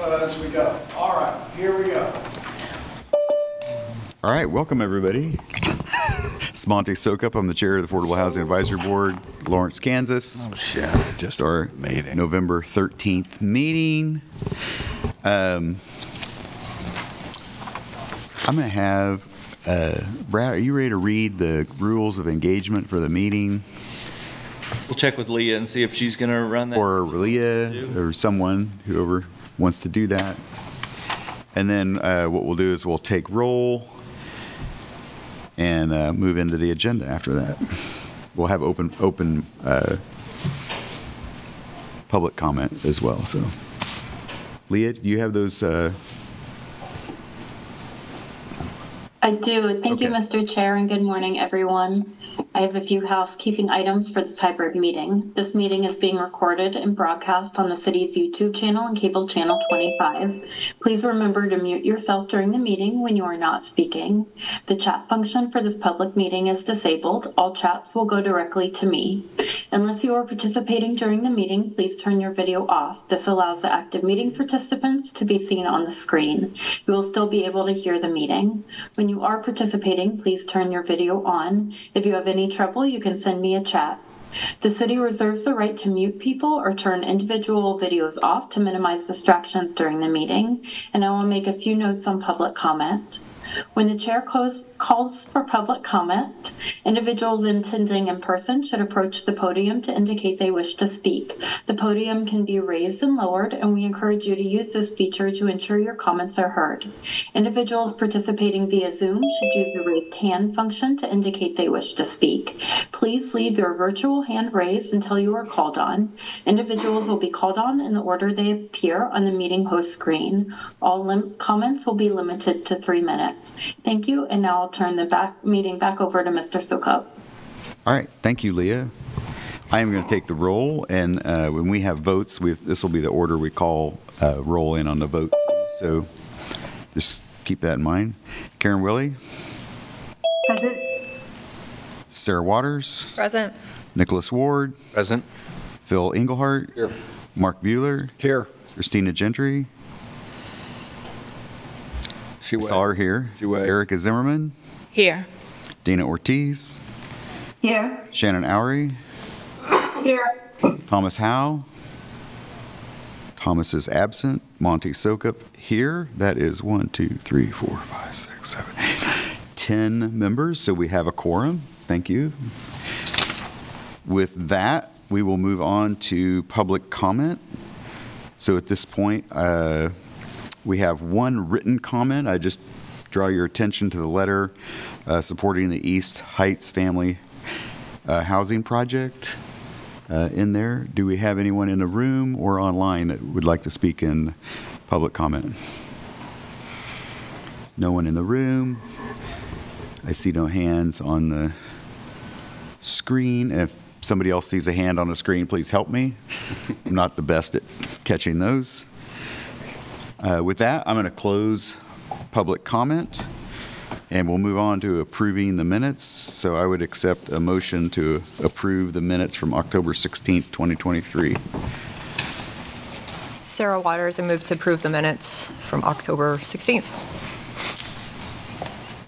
as we go. All right, here we go. All right, welcome everybody. It's Monte Sokup. I'm the chair of the Affordable Housing Advisory Board, Lawrence, Kansas. Oh, shit. Just Just our meeting. November 13th meeting. Um, I'm going to have, uh, Brad, are you ready to read the rules of engagement for the meeting? We'll check with Leah and see if she's going to run that. Or Leah, or someone, whoever wants to do that. And then uh, what we'll do is we'll take roll and uh, move into the agenda after that. We'll have open, open uh, public comment as well, so. Leah, do you have those, uh, I do. Thank you, Mr. Chair, and good morning, everyone. I have a few housekeeping items for this hybrid meeting. This meeting is being recorded and broadcast on the city's YouTube channel and cable channel 25. Please remember to mute yourself during the meeting when you are not speaking. The chat function for this public meeting is disabled. All chats will go directly to me. Unless you are participating during the meeting, please turn your video off. This allows the active meeting participants to be seen on the screen. You will still be able to hear the meeting. When you are participating, please turn your video on. If you have any trouble, you can send me a chat. The city reserves the right to mute people or turn individual videos off to minimize distractions during the meeting, and I will make a few notes on public comment. When the chair calls, calls for public comment, individuals attending in person should approach the podium to indicate they wish to speak. The podium can be raised and lowered, and we encourage you to use this feature to ensure your comments are heard. Individuals participating via Zoom should use the raised hand function to indicate they wish to speak. Please leave your virtual hand raised until you are called on. Individuals will be called on in the order they appear on the meeting host screen. All lim- comments will be limited to three minutes. Thank you, and now I'll turn the back meeting back over to Mr. Sukup. all right, thank you, Leah. I am going to take the roll, and uh, when we have votes, we- this will be the order we call uh, roll in on the vote. So just keep that in mind. Karen Willey, Present. Sarah Waters, Present. Nicholas Ward, Present. Phil Engelhardt, Here. Mark Buhler, Here. Christina Gentry, She I saw her here, She waved. Erica Zimmerman, Here. Dana Ortiz, Here. Shannon Oury, Here. Thomas Howe. Thomas is absent. Monty Sokup here. That is one, two, three, four, five, six, seven, eight, nine, ten members. So we have a quorum. Thank you. With that, we will move on to public comment. So at this point, uh, we have one written comment. I just draw your attention to the letter uh, supporting the East Heights Family uh, Housing Project uh, in there. Do we have anyone in the room or online that would like to speak in public comment? No one in the room. I see no hands on the screen. If somebody else sees a hand on the screen, please help me. I'm not the best at catching those. Uh, With that, I'm going to close public comment, and we'll move on to approving the minutes. So I would accept a motion to approve the minutes from October 16th, 2023. Sarah Waters, I move to approve the minutes from October 16th.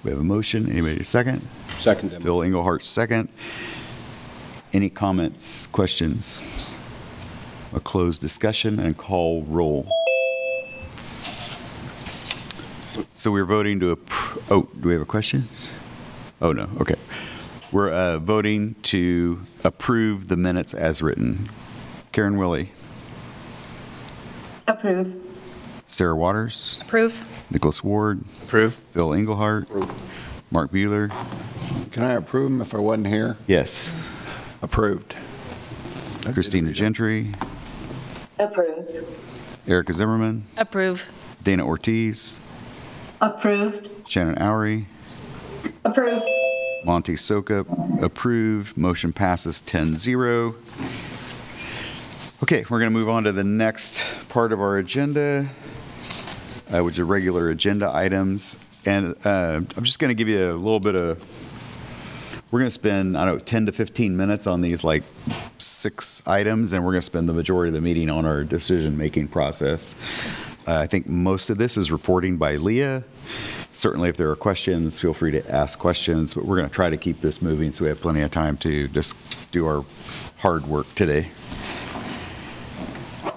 We have a motion. Anybody second? Second. them. Phil Engelhardt, second. Any comments, questions? A closed discussion and call roll. So we're voting to, appro- oh, do we have a question? Oh, no, okay. We're uh, voting to approve the minutes as written. Karen Willey, Approve. Sarah Waters, Approve? Nicholas Ward, Approve. Phil Engelhardt, Mark Buhler. Can I approve them if I wasn't here? Yes. Approved. Christina Gentry, Approved. Erica Zimmerman, Approve. Dana Ortiz, Approved. Shannon Oury, Approved. Monty Sokup, approved. Motion passes 10-0. Okay, we're going to move on to the next part of our agenda, uh, which are regular agenda items. And uh, I'm just going to give you a little bit of, we're going to spend, I don't know, 10 to 15 minutes on these like six items, and we're going to spend the majority of the meeting on our decision-making process. Uh, I think most of this is reporting by Leah. Certainly, if there are questions, feel free to ask questions, but we're going to try to keep this moving so we have plenty of time to just do our hard work today.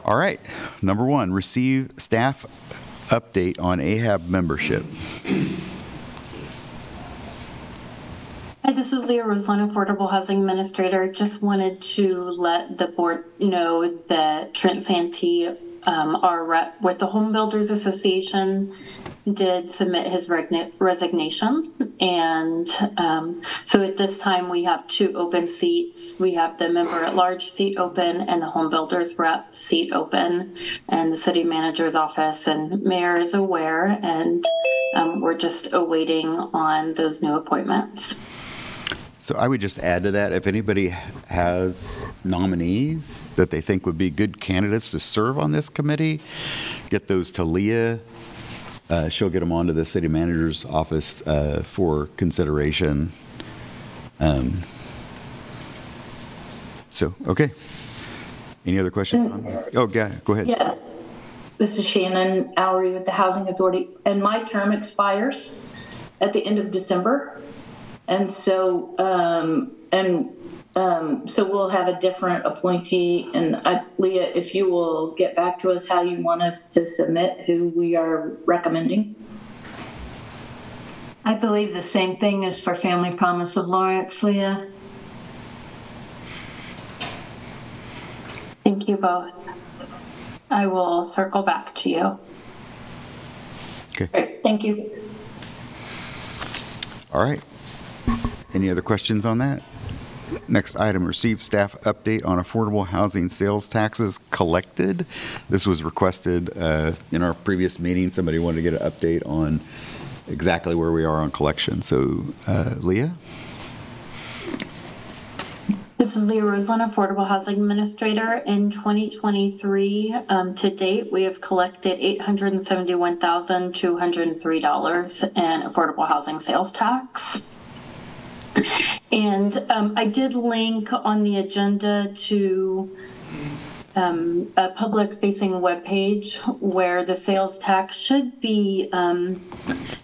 All right, number one, receive staff update on AHAB membership. Hi, this is Leah Roslin, Affordable Housing Administrator. Just wanted to let the board know that Trent Santee, um, our rep with the Home Builders Association, did submit his resignation. And um, so at this time, we have two open seats. We have the member at large seat open and the Home Builders rep seat open. And the city manager's office and mayor is aware, and um, we're just awaiting on those new appointments. So I would just add to that, if anybody has nominees that they think would be good candidates to serve on this committee, get those to Leah. Uh, She'll get them onto the city manager's office uh, for consideration. Um, So, okay. Any other questions? on- Oh, yeah, go ahead. Yeah. This is Shannon Oury with the Housing Authority, and my term expires at the end of December. And so, um, and, um, so we'll have a different appointee. And I, Leah, if you will get back to us how you want us to submit who we are recommending. I believe the same thing is for Family Promise of Lawrence, Leah. Thank you both. I will circle back to you. Great, thank you. All right. Any other questions on that? Next item, receive staff update on affordable housing sales taxes collected. This was requested uh, in our previous meeting. Somebody wanted to get an update on exactly where we are on collection. So uh, Leah? This is Leah Roslin, Affordable Housing Administrator. In 2023, um, to date, we have collected $871,203 in affordable housing sales tax. And um, I did link on the agenda to um, a public-facing webpage where the sales tax should be um,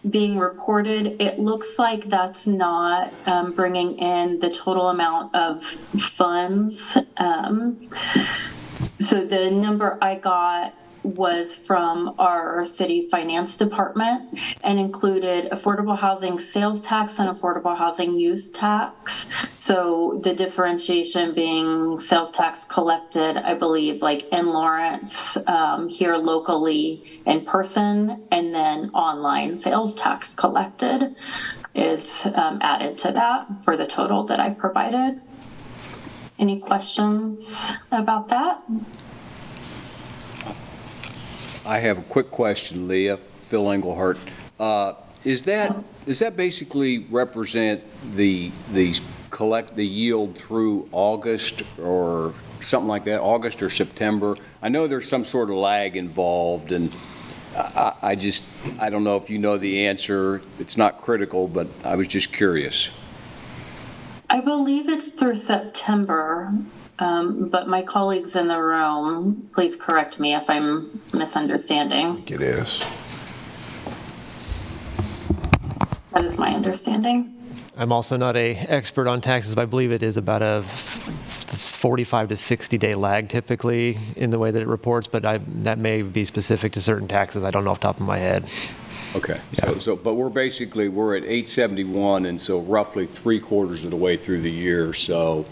being reported. It looks like that's not um, bringing in the total amount of funds. Um, so the number I got was from our city finance department and included affordable housing sales tax and affordable housing use tax. So the differentiation being sales tax collected, I believe, like in Lawrence, um, here locally in person, and then online sales tax collected is um, added to that for the total that I provided. Any questions about that? I have a quick question, Leah, Phil Engelhardt. Uh, Is that, does that basically represent the, the collect, the yield through August or something like that, August or September? I know there's some sort of lag involved, and I I just, I don't know if you know the answer. It's not critical, but I was just curious. I believe it's through September, um, but my colleagues in the room, please correct me if I'm misunderstanding. It is. That is my understanding. I'm also not a expert on taxes, but I believe it is about a 45 to 60 day lag typically in the way that it reports, but I, that may be specific to certain taxes. I don't know off the top of my head. Okay. So, so, but we're basically, we're at 871, and so roughly three quarters of the way through the year, so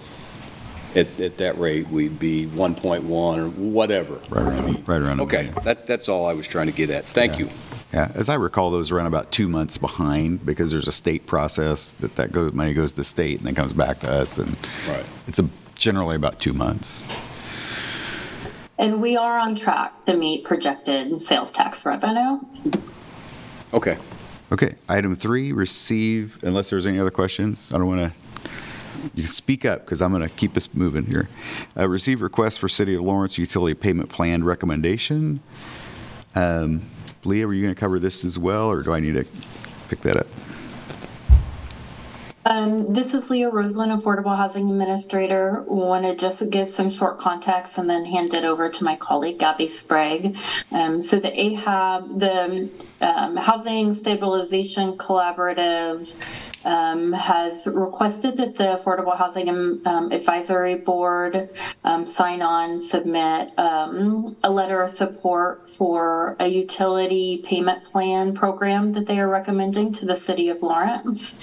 at, at that rate, we'd be 1.1 or whatever. Right around, right around. a Okay, million. that, that's all I was trying to get at. Thank you. Yeah, as I recall, those run about two months behind because there's a state process that that goes, money goes to the state and then comes back to us, and Right. it's a, generally about two months. And we are on track to meet projected sales tax revenue. Okay. Okay, item three, receive, unless there's any other questions, I don't want to, you speak up because I'm going to keep this moving here. Uh, Receive request for City of Lawrence Utility Payment Plan Recommendation. Um, Leah, were you going to cover this as well, or do I need to pick that up? Um, this is Leah Roseland, Affordable Housing Administrator. Want to just give some short context and then hand it over to my colleague Gabby Sprague. Um, so the AHAB, the um, Housing Stabilization Collaborative, um, has requested that the Affordable Housing um, Advisory Board um, sign on, submit um, a letter of support for a utility payment plan program that they are recommending to the City of Lawrence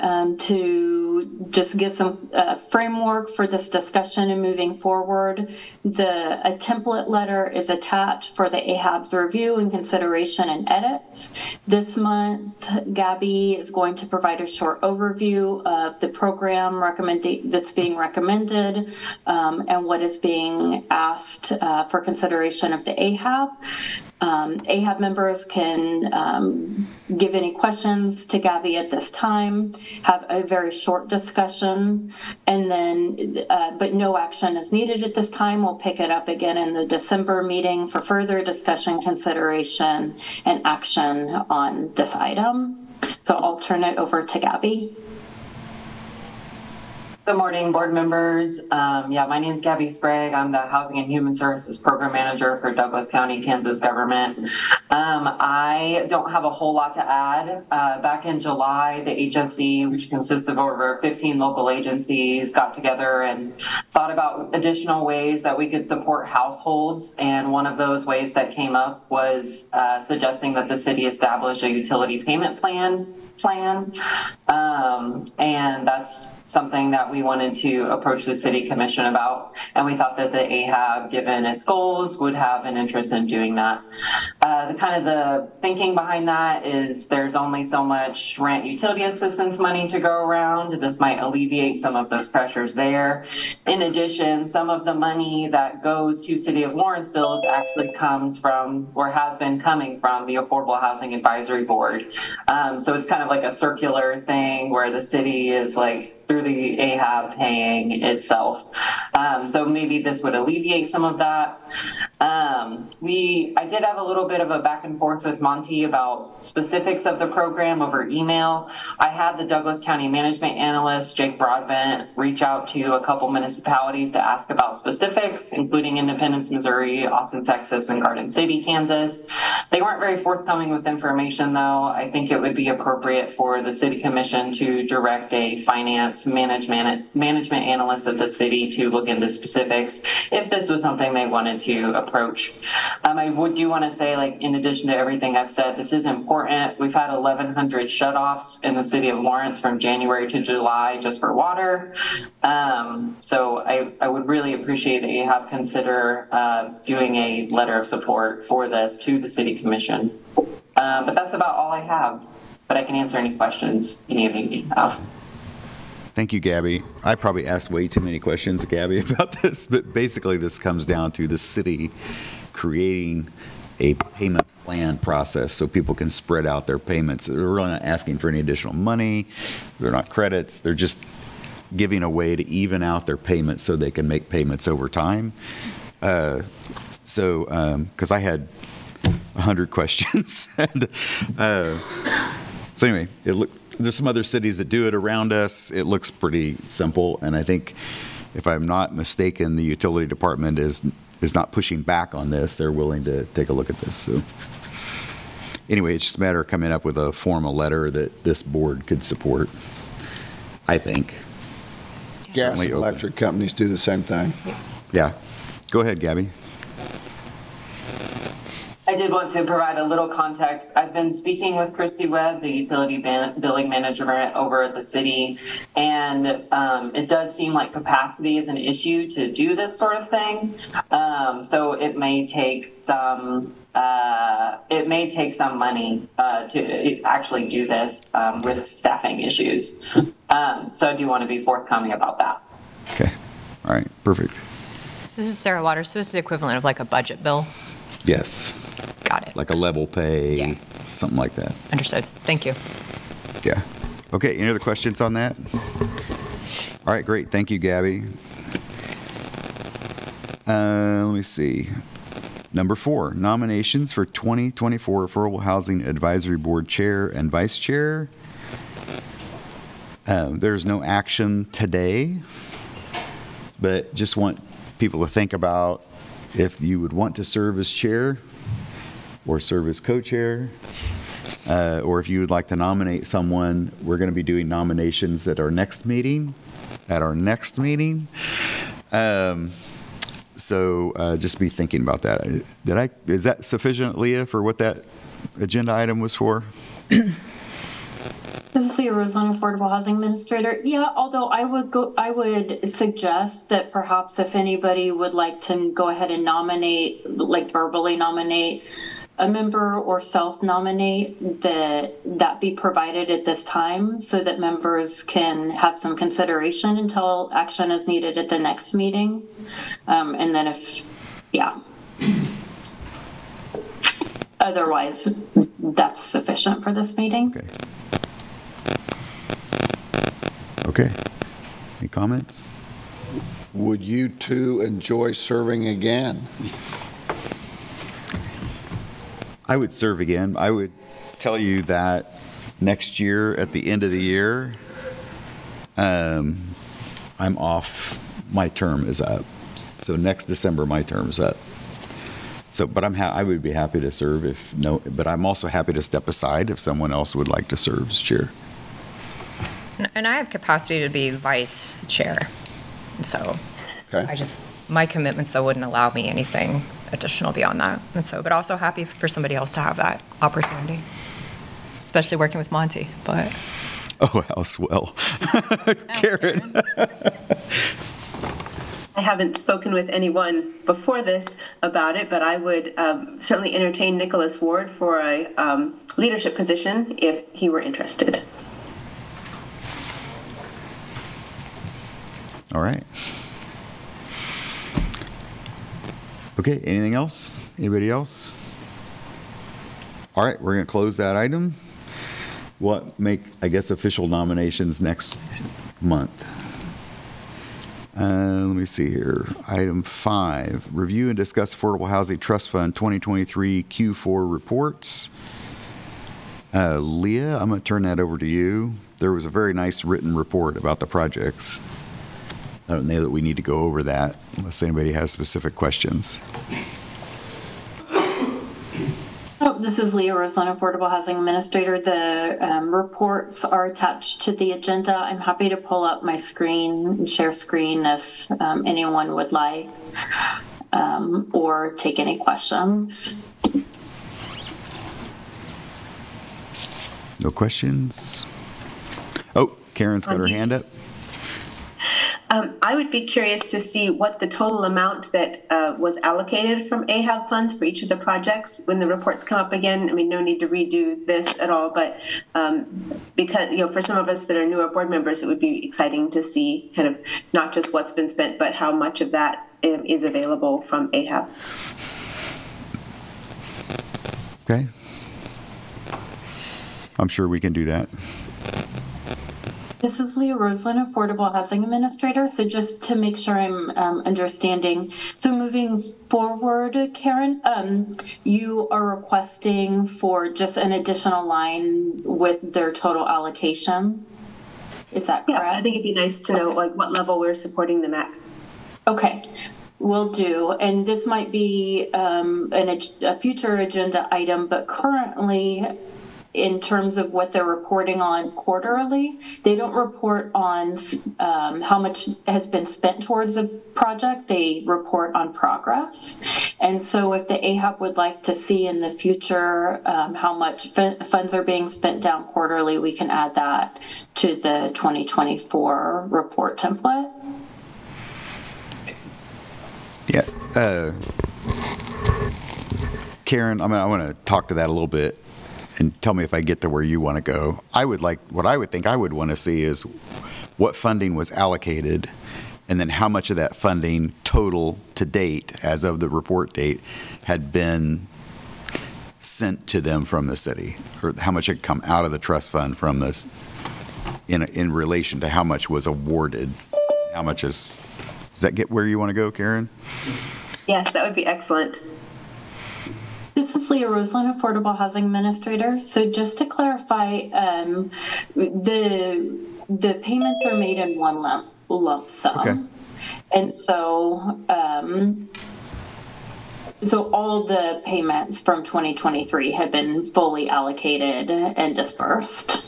um, to just give some uh, framework for this discussion and moving forward. The a template letter is attached for the AHAB's review and consideration and edits. This month, Gabby is going to provide a short overview of the program recommend that's being recommended um, and what is being asked uh, for consideration of the AHAB. Um, AHAB members can um, give any questions to Gabby at this time, have a very short discussion, and then, uh, but no action is needed at this time. We'll pick it up again in the December meeting for further discussion, consideration, and action on this item. So I'll turn it over to Gabby. Good morning, board members. Um, yeah, my name is Gabby Sprague. I'm the Housing and Human Services Program Manager for Douglas County, Kansas government. Um, I don't have a whole lot to add. Uh, back in July, the HSC, which consists of over 15 local agencies, got together and thought about additional ways that we could support households. And one of those ways that came up was uh, suggesting that the city establish a utility payment plan plan. Um, and that's something that we wanted to approach the city commission about. And we thought that the AHAB, given its goals, would have an interest in doing that. Uh, the kind of the thinking behind that is there's only so much rent utility assistance money to go around. This might alleviate some of those pressures there. In addition, some of the money that goes to City of Lawrenceville actually comes from or has been coming from the Affordable Housing Advisory Board. Um, so it's kind of like a circular thing where the city is like through the AHAB paying itself. Um, so maybe this would alleviate some of that. Um, we, I did have a little bit of a back and forth with Monty about specifics of the program over email. I had the Douglas County Management Analyst, Jake Broadbent, reach out to a couple municipalities to ask about specifics, including Independence, Missouri, Austin, Texas, and Garden City, Kansas. They weren't very forthcoming with information, though. I think it would be appropriate for the City Commission to direct a finance management management analyst of the city to look into specifics if this was something they wanted to approach. Um, I would do want to say, like, in addition to everything I've said, this is important. We've had 1,100 shutoffs in the city of Lawrence from January to July just for water. Um, so I, I would really appreciate that you have consider uh, doing a letter of support for this to the city commission. Um, but that's about all I have. But I can answer any questions any of you have. Thank you, Gabby. I probably asked way too many questions, Gabby, about this, but basically this comes down to the city creating a payment plan process so people can spread out their payments. They're really not asking for any additional money. They're not credits. They're just giving a way to even out their payments so they can make payments over time. Uh, so, because I had 100 questions. and, uh, so anyway, it look, there's some other cities that do it around us. It looks pretty simple, and I think, if I'm not mistaken, the utility department is is not pushing back on this. They're willing to take a look at this. So anyway, it's just a matter of coming up with a formal letter that this board could support. I think. Gas Certainly and open. electric companies do the same thing. Yeah. Go ahead, Gabby. I did want to provide a little context. I've been speaking with Christy Webb, the utility ban- billing manager over at the city, and um, it does seem like capacity is an issue to do this sort of thing. Um, so it may take some. Uh, it may take some money uh, to actually do this um, with staffing issues. Um, so I do want to be forthcoming about that. Okay. All right. Perfect. This is Sarah Waters. So this is the equivalent of like a budget bill. Yes. Got it. Like a level pay, Yeah. something like that. Understood. Thank you. Yeah. Okay, any other questions on that? All right, great. Thank you, Gabby. Uh, let me see. Number four, nominations for 2024 Affordable Housing Advisory Board Chair and Vice Chair. Um, There's no action today, but just want people to think about if you would want to serve as chair or serve as co-chair, uh, or if you would like to nominate someone, we're going to be doing nominations at our next meeting, at our next meeting. Um, So uh, just be thinking about that. Did I, is that sufficient, Leah, for what that agenda item was for? This is Leah Roseland, Affordable Housing Administrator. Yeah, although I would go, I would suggest that perhaps if anybody would like to go ahead and nominate, like verbally nominate a member or self-nominate, that that be provided at this time so that members can have some consideration until action is needed at the next meeting. Um, and then if, yeah. Otherwise, that's sufficient for this meeting. Okay. Okay. Any comments? Would you two enjoy serving again? I would serve again. I would tell you that next year, at the end of the year, um, I'm off. My term is up. So next December, my term is up. So, but I'm ha- I would be happy to serve if no, but I'm also happy to step aside if someone else would like to serve as chair. And- I have capacity to be vice chair. So Okay. I just, my commitments though wouldn't allow me anything additional beyond that. And so, but also happy for somebody else to have that opportunity, especially working with Monty, but. Oh, how swell. Karen. I haven't spoken with anyone before this about it, but I would um, certainly entertain Nicholas Ward for a um, leadership position if he were interested. All right. Okay, anything else? Anybody else? All right, we're going to close that item. What make, I guess, official nominations next month? Uh, let me see here. Item five, review and discuss Affordable Housing Trust Fund 2023 Q4 reports. Uh, Leah, I'm going to turn that over to you. There was a very nice written report about the projects. I don't know that we need to go over that unless anybody has specific questions. Oh, this is Leah Roseland, Affordable Housing Administrator. The um, reports are attached to the agenda. I'm happy to pull up my screen and share screen if um, anyone would like, um, or take any questions. No questions? Oh, Karen's got her hand up. Um, I would be curious to see what the total amount that uh, was allocated from AHAB funds for each of the projects when the reports come up again. I mean, no need to redo this at all, but um, because, you know, for some of us that are newer board members, it would be exciting to see kind of not just what's been spent, but how much of that um, available from AHAB. Okay. I'm sure we can do that. This is Leah Roseland, Affordable Housing Administrator. So just to make sure I'm um, understanding, so moving forward, Karen, um, you are requesting for just an additional line with their total allocation? Is that correct? Yeah. I think it'd be nice to know like what level we're supporting them at. Okay, will do. And this might be um, an, a future agenda item, but currently, in terms of what they're reporting on quarterly, they don't report on um, how much has been spent towards the project. They report on progress. And so, if the AHAB would like to see in the future um, how much fin- funds are being spent down quarterly, we can add that to the 2024 report template. Yeah. Uh, Karen, I mean, I want to talk to that a little bit and tell me if I get to where you want to go. I would like, what I would think I would want to see is what funding was allocated and then how much of that funding total to date, as of the report date, had been sent to them from the city, or how much had come out of the trust fund from this, in, in relation to how much was awarded, how much is, does that get where you want to go, Karen? Yes, that would be excellent. This is Leah Roseland, Affordable Housing Administrator. So just to clarify, um, the the payments are made in one lump, lump sum. Okay. And so, um, so all the payments from 2023 have been fully allocated and dispersed.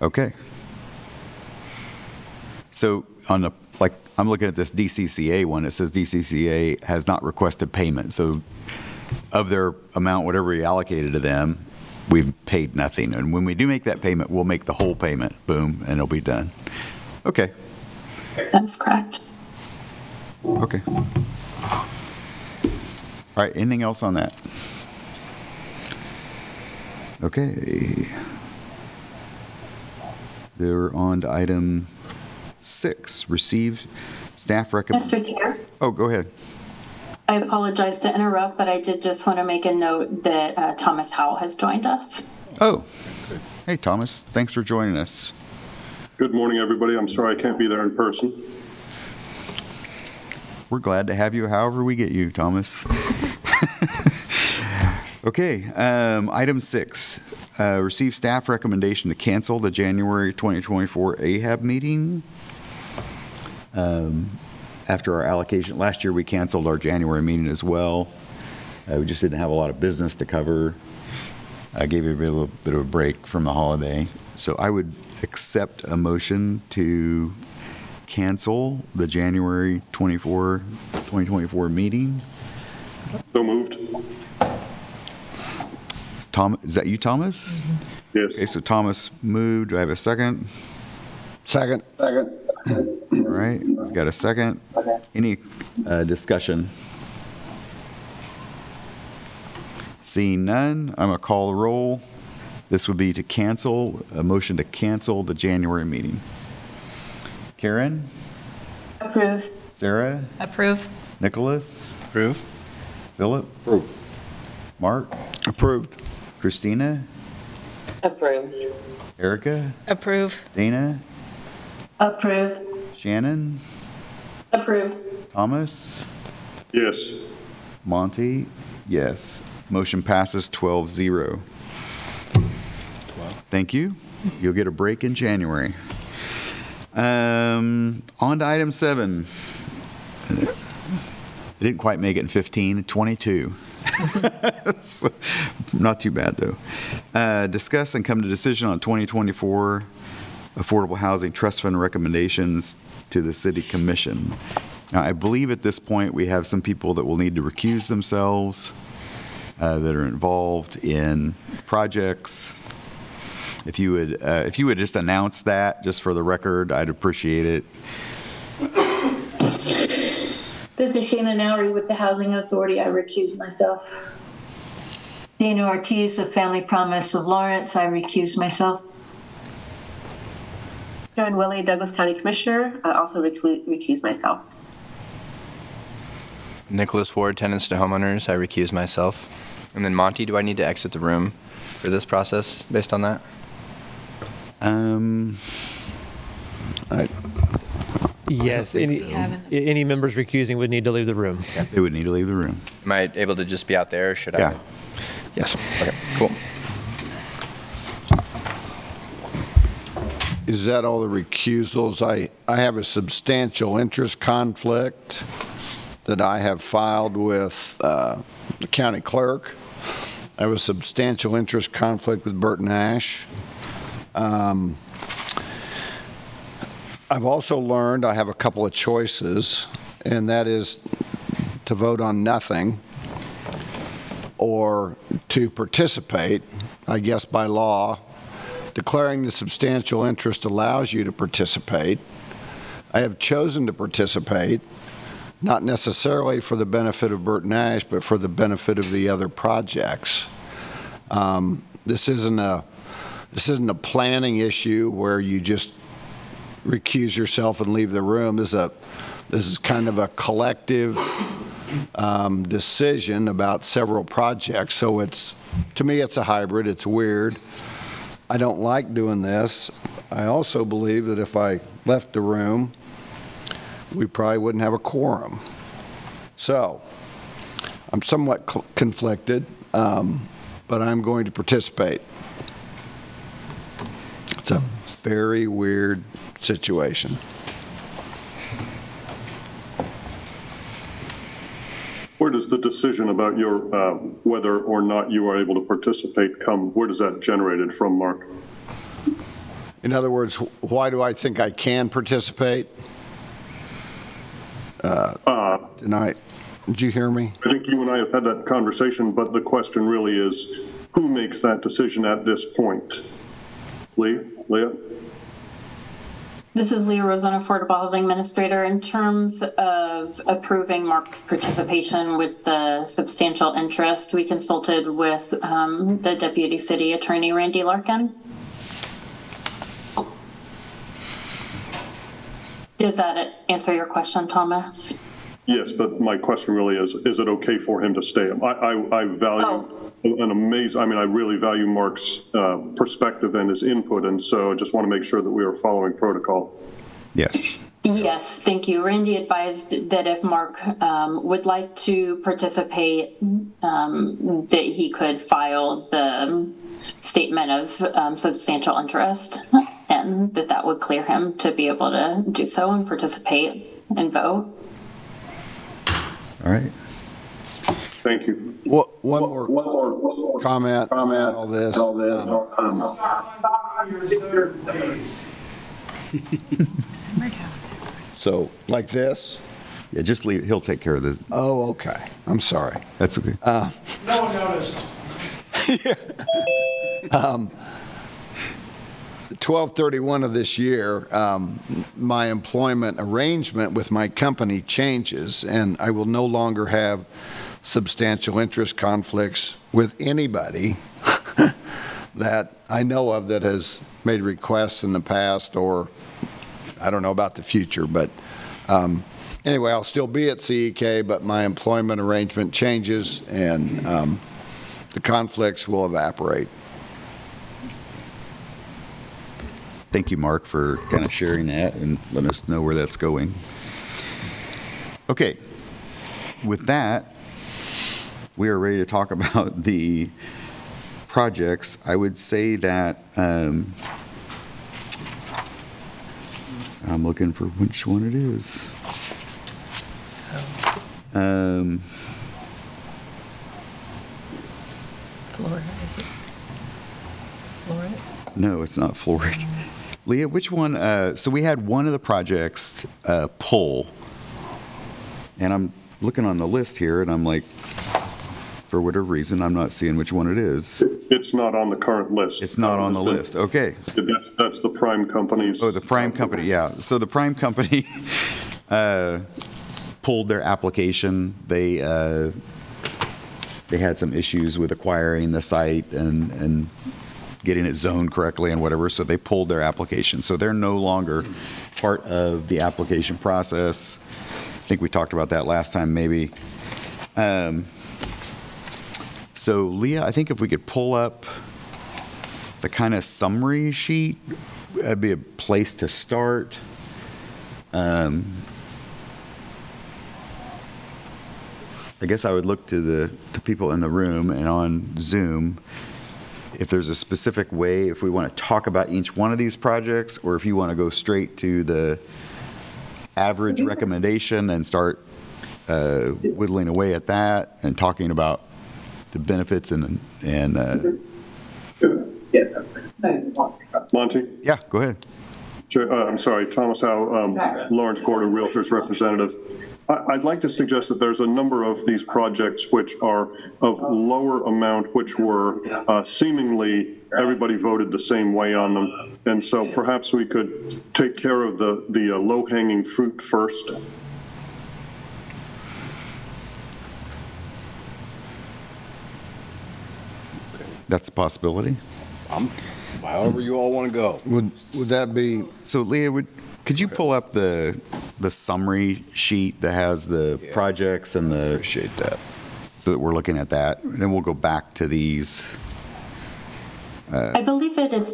Okay. So on the, like, I'm looking at this DCCA one, it says DCCA has not requested payment. So of their amount, whatever we allocated to them, we've paid nothing. And when we do make that payment, we'll make the whole payment, boom, and it'll be done. Okay, That's correct. okay. All right, anything else on that? Okay. They're on to item six, receive staff recommend. Mr. Chair, Oh, go ahead. I apologize to interrupt, but I did just want to make a note that uh, Thomas Howe has joined us. Oh, hey, Thomas, thanks for joining us. Good morning, everybody. I'm sorry I can't be there in person. We're glad to have you however we get you, Thomas. Okay, um, item six, uh, receive staff recommendation to cancel the January 2024 AHAB meeting. Um, After our allocation, last year we canceled our January meeting as well. Uh, We just didn't have a lot of business to cover. I gave you a little bit of a break from the holiday. So I would accept a motion to cancel the January 24, 2024 meeting. So moved. Tom, is that you, Thomas? Yes. Okay, so Thomas moved. Do I have a second? Second. Second. All right, we've got a second. Any uh, discussion? Seeing none, I'm gonna call the roll. This would be to cancel, a motion to cancel the January meeting. Karen? Approve. Sarah? Approve. Nicholas? Approve. Philip? Approve. Mark? Approved. Christina? Approved. Erica? Approve. Dana? Approve. Shannon? Approve. Thomas? Yes. Monty, yes. Motion passes 12-0. Thank you. You'll get a break in January. Um, On to item seven. I didn't quite make it in 15, 22. So, Not too bad, though. Uh, Discuss and come to decision on 2024 Affordable Housing Trust Fund recommendations to the City Commission. Now, I believe at this point, we have some people that will need to recuse themselves uh, that are involved in projects. If you would, uh, if you would just announce that, just for the record, I'd appreciate it. This is Shannon Oury with the Housing Authority. I recuse myself. Dana Ortiz with Family Promise of Lawrence, I recuse myself. Karen Willey, Douglas County Commissioner, I also reclu- recuse myself. Nicholas Ward, tenants to homeowners, I recuse myself. And then Monty, do I need to exit the room for this process based on that? Um, I- Yes, any, so. any members recusing would need to leave the room. They would need to leave the room. Am I able to just be out there, or should I? Yeah. Yes. Okay, cool. Is that all the recusals? I, I have a substantial interest conflict that I have filed with uh, the county clerk. I have a substantial interest conflict with Bert Nash. Um, I've also learned I have a couple of choices, and that is to vote on nothing or to participate, I guess by law, declaring the substantial interest allows you to participate. I have chosen to participate, not necessarily for the benefit of Bert Nash, but for the benefit of the other projects. Um, This isn't a, this isn't a planning issue where you just recuse yourself and leave the room. This is a, this is kind of a collective um, decision about several projects. So it's, to me, it's a hybrid. It's weird. I don't like doing this. I also believe that if I left the room, we probably wouldn't have a quorum. So I'm somewhat cl- conflicted, um, but I'm going to participate. It's a very weird situation. Where does the decision about your, uh, whether or not you are able to participate come, where does that generated from, Mark? In other words, why do I think I can participate? Uh, Tonight, did you hear me? I think you and I have had that conversation, but the question really is, who makes that decision at this point? Lee, Leah? This is Leah Rosen, Affordable Housing Administrator. In terms of approving Mark's participation with the substantial interest, we consulted with um, the Deputy City Attorney, Randy Larkin. Does that answer your question, Thomas? Yes, but my question really is, is it okay for him to stay? I, I, I value an amazing, I mean, I really value Mark's uh, perspective and his input, and so I just want to make sure that we are following protocol. Yes. Yes, thank you. Randy advised that if Mark um, would like to participate, um, that he could file the statement of um, substantial interest, and that that would clear him to be able to do so and participate and vote. All right. Thank you. What, one more comment on all this. Um, So, like this? Yeah, just leave, he'll take care of this. Oh, okay. I'm sorry. That's okay. Uh, No one noticed. 1231 of this year, um, my employment arrangement with my company changes, and I will no longer have substantial interest conflicts with anybody that I know of that has made requests in the past, or I don't know about the future, but um, anyway, I'll still be at CEK, but my employment arrangement changes, and um, the conflicts will evaporate. Thank you, Mark, for kind of sharing that and letting us know where that's going. Okay, with that, we are ready to talk about the projects. I would say that um, I'm looking for which one it is. Um, Florida, is it? Florida? No, it's not Florid. Leah, which one? Uh, so we had one of the projects uh, pull, and I'm looking on the list here, and I'm like, for whatever reason, I'm not seeing which one it is. It's not on the current list. It's not on the list. Okay. That's, that's the prime companies. Oh, the prime company. Yeah. So the prime company uh, pulled their application. They uh, they had some issues with acquiring the site and and getting it zoned correctly and whatever. So they pulled their application. So they're no longer part of the application process. I think we talked about that last time, maybe. Um, so Leah, I think if we could pull up the kind of summary sheet, that'd be a place to start. Um, I guess I would look to the to people in the room and on Zoom if there's a specific way if we want to talk about each one of these projects or if you want to go straight to the average recommendation and start uh, whittling away at that and talking about the benefits and and uh, Monty? yeah, go ahead. Sure, uh, I'm sorry, Thomas Howe, um, Lawrence Gordon, Realtors representative. I- I'd like to suggest that there's a number of these projects which are of lower amount, which were uh, seemingly, everybody voted the same way on them. And so perhaps we could take care of the, the uh, low-hanging fruit first. That's a possibility. I'm, however you all want to go. Would, would that be, So Leah, would, could you pull up the, the summary sheet that has the projects and the? Appreciate that. So that we're looking at that, and then we'll go back to these. Uh, I believe it is,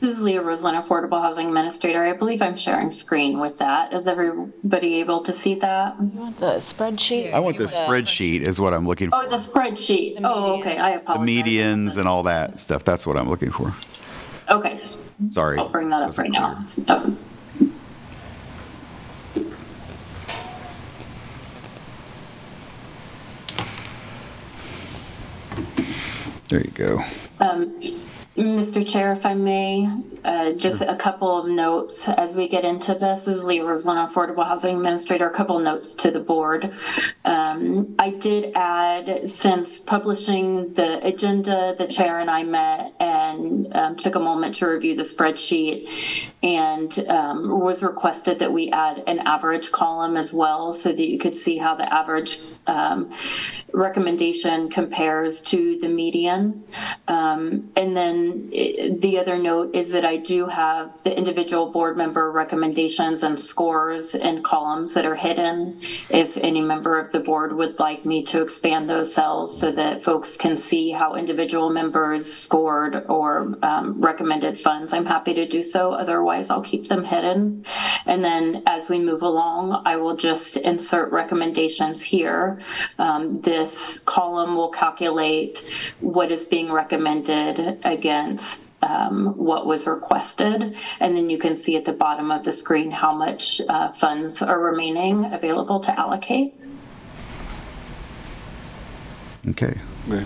This is Leah Roslin, Affordable Housing Administrator. I believe I'm sharing screen with that. Is everybody able to see that? The spreadsheet? I want the spreadsheet is what I'm looking for. Oh, the spreadsheet. Oh, okay, I The apologize. medians and all that stuff. That's what I'm looking for. Okay, Sorry. I'll bring that up right now. There you go. Um, Mr. Chair, if I may, uh, just a couple of notes as we get into this. This is Lee Roslin, Affordable Housing Administrator. A couple notes to the board. Um, I did add, since publishing the agenda, the chair and I met and um, took a moment to review the spreadsheet and um, was requested that we add an average column as well so that you could see how the average um, recommendation compares to the median. Um, and then i- the other note is that I do have the individual board member recommendations and scores in columns that are hidden. If any member of the board would like me to expand those cells so that folks can see how individual members scored or um, recommended funds, I'm happy to do so. Otherwise, I'll keep them hidden. And then as we move along, I will just insert recommendations here. Um, This column will calculate what is being recommended against um, what was requested. And then you can see at the bottom of the screen how much uh, funds are remaining available to allocate. Okay. Okay.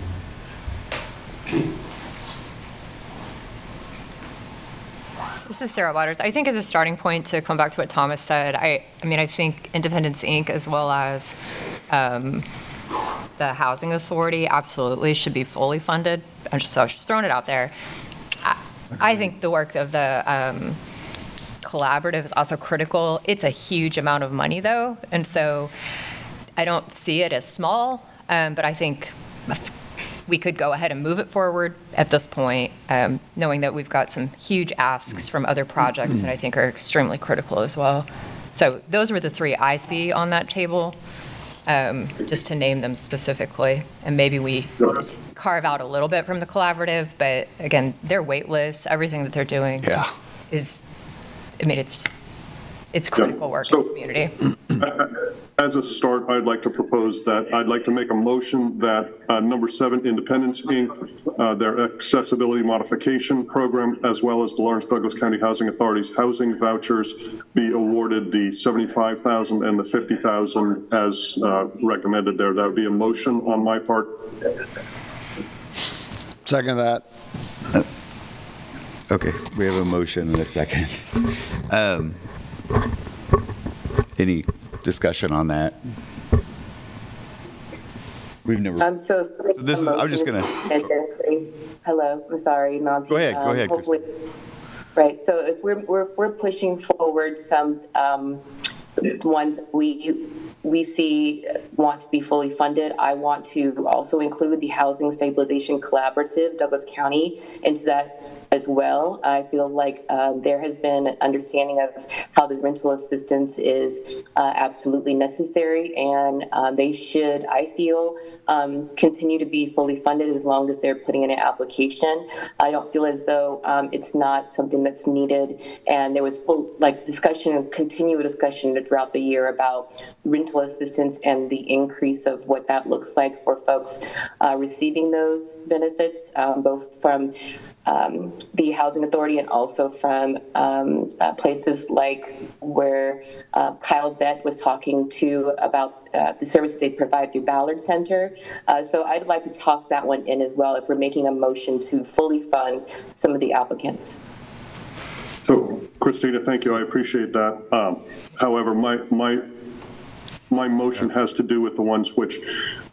This is Sarah Waters. I think as a starting point to come back to what Thomas said, I, I mean, I think Independence Inc. as well as um, the Housing Authority absolutely should be fully funded. I'm just, so just throwing it out there. I, I think the work of the um, collaborative is also critical. It's a huge amount of money though, and so I don't see it as small, um, but I think we could go ahead and move it forward at this point, um, knowing that we've got some huge asks from other projects that I think are extremely critical as well. So those were the three I see on that table, um, just to name them specifically. And maybe we carve out a little bit from the collaborative, but again, their wait lists, everything that they're doing Yeah. is, I mean, it's, it's critical work in the community. As a start, I'd like to propose that, I'd like to make a motion that uh, number seven, Independence Inc., uh, their accessibility modification program, as well as the Lawrence Douglas County Housing Authority's housing vouchers be awarded the 75,000 and the 50,000 as uh, recommended there. That would be a motion on my part. Second that. Okay, we have a motion and a second. Um, Any discussion on that? We've never, Um, so. So this is- I'm just gonna- Hello, I'm sorry, Nancy. Go ahead, go Um, ahead, hopefully- Right, so if we're, we're, we're pushing forward some, um, ones we, we see want to be fully funded, I want to also include the Housing Stabilization Collaborative, Douglas County, into that as well. I feel like um, there has been an understanding of how this rental assistance is uh, absolutely necessary, and uh, they should, I feel, um, continue to be fully funded as long as they're putting in an application. I don't feel as though um, it's not something that's needed, and there was full like discussion, continual discussion throughout the year about rental assistance and the increase of what that looks like for folks uh, receiving those benefits, um, both from um, the housing authority and also from um, uh, places like where uh, Kyle Vett was talking to about uh, the services they provide through Ballard Center. Uh, so I'd like to toss that one in as well if we're making a motion to fully fund some of the applicants. So Christina, thank you, I appreciate that. Um, However, my, my, my motion has to do with the ones which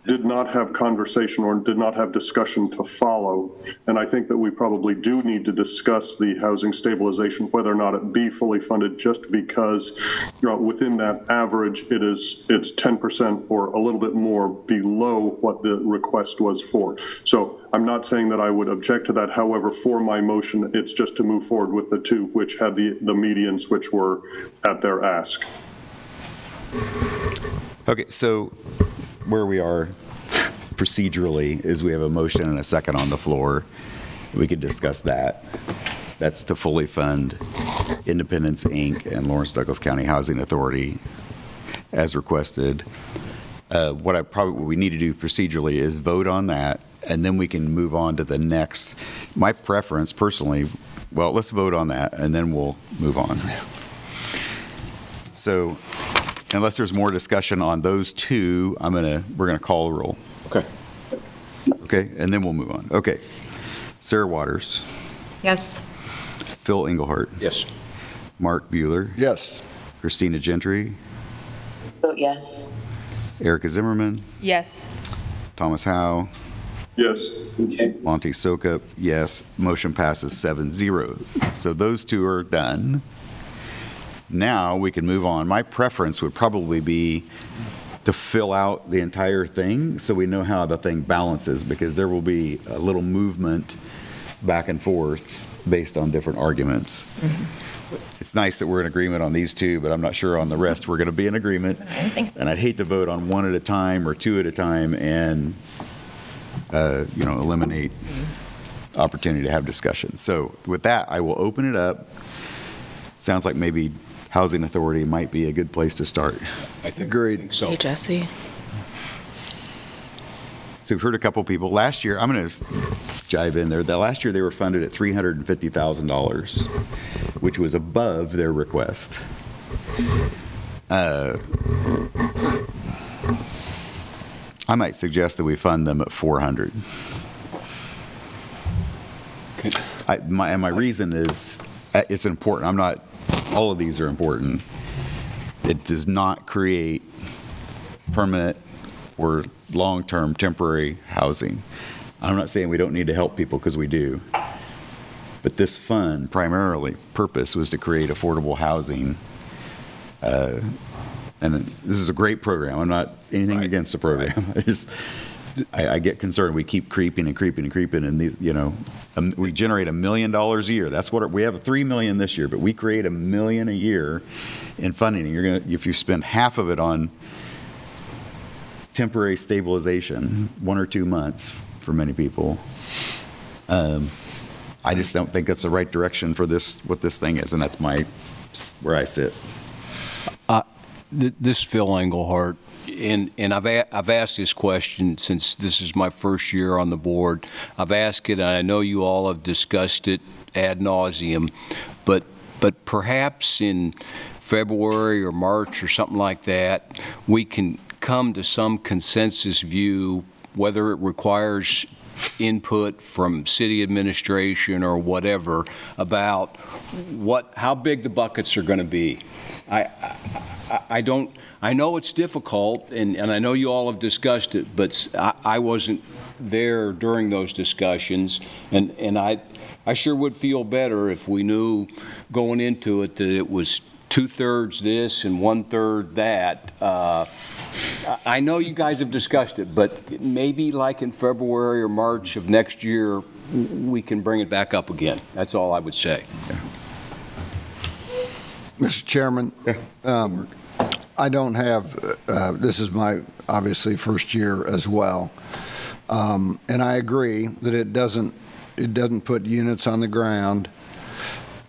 did not have conversation or did not have discussion to follow. And I think that we probably do need to discuss the housing stabilization, whether or not it be fully funded, just because, you know, within that average, it is, it's 10% or a little bit more below what the request was for. So I'm not saying that I would object to that. However, for my motion, it's just to move forward with the two which had the, the medians which were at their ask. okay, so where we are procedurally is we have a motion and a second on the floor. We could discuss that. That's to fully fund Independence, Inc. and Lawrence Douglas County Housing Authority as requested. Uh, What I probably, what we need to do procedurally is vote on that, and then we can move on to the next. My preference personally, well, let's vote on that, and then we'll move on. So unless there's more discussion on those two, I'm going to, we're going to call the roll. Okay. Okay, and then we'll move on. Okay. Sarah Waters, Yes. Phil Engelhardt, Yes. Mark Buhler, Yes. Christina Gentry, Vote yes. Erica Zimmerman, Yes. Thomas Howe, Yes. Monty Sokup, yes. Motion passes 7-0. So those two are done. Now we can move on. My preference would probably be to fill out the entire thing so we know how the thing balances because there will be a little movement back and forth based on different arguments. It's nice that we're in agreement on these two, but I'm not sure on the rest we're going to be in agreement. And I'd hate to vote on one at a time or two at a time and, uh, you know, eliminate opportunity to have discussion. So with that, I will open it up. Sounds like maybe Housing Authority might be a good place to start. I think Agreed. so. Hey, Jesse. So we've heard a couple people. Last year, I'm going to jive in there. The last year they were funded at $350,000, which was above their request. Uh, I might suggest that we fund them at 400. Okay. I, my, and my reason is, uh, it's important. I'm not, all of these are important. It does not create permanent or long-term temporary housing. I'm not saying we don't need to help people, because we do. But this fund primarily, purpose was to create affordable housing. Uh, And this is a great program. I'm not anything against the program. Just, I, I get concerned. We keep creeping and creeping and creeping, and these, you know, um, we generate a million dollars a year. That's what we have. Three million this year, but we create a million a year in funding. And you're gonna, if you spend half of it on temporary stabilization, one or two months for many people. Um, I just don't think that's the right direction for this, what this thing is, and that's my, where I sit. Th- This Phil Engelhardt, and, and I've, a- I've asked this question since this is my first year on the board. I've asked it, and I know you all have discussed it ad nauseum, but, but perhaps in February or March or something like that, we can come to some consensus view, whether it requires input from city administration or whatever, about what, how big the buckets are going to be. I, I- I don't, I know it's difficult, and, and I know you all have discussed it, but I, I wasn't there during those discussions, and, and I, I sure would feel better if we knew going into it that it was two-thirds this and one-third that. Uh, I I know you guys have discussed it, but maybe like in February or March of next year, we can bring it back up again. That's all I would say. Mr. Chairman, um, I don't have, uh, this is my, obviously, first year as well. Um, And I agree that it doesn't, it doesn't put units on the ground.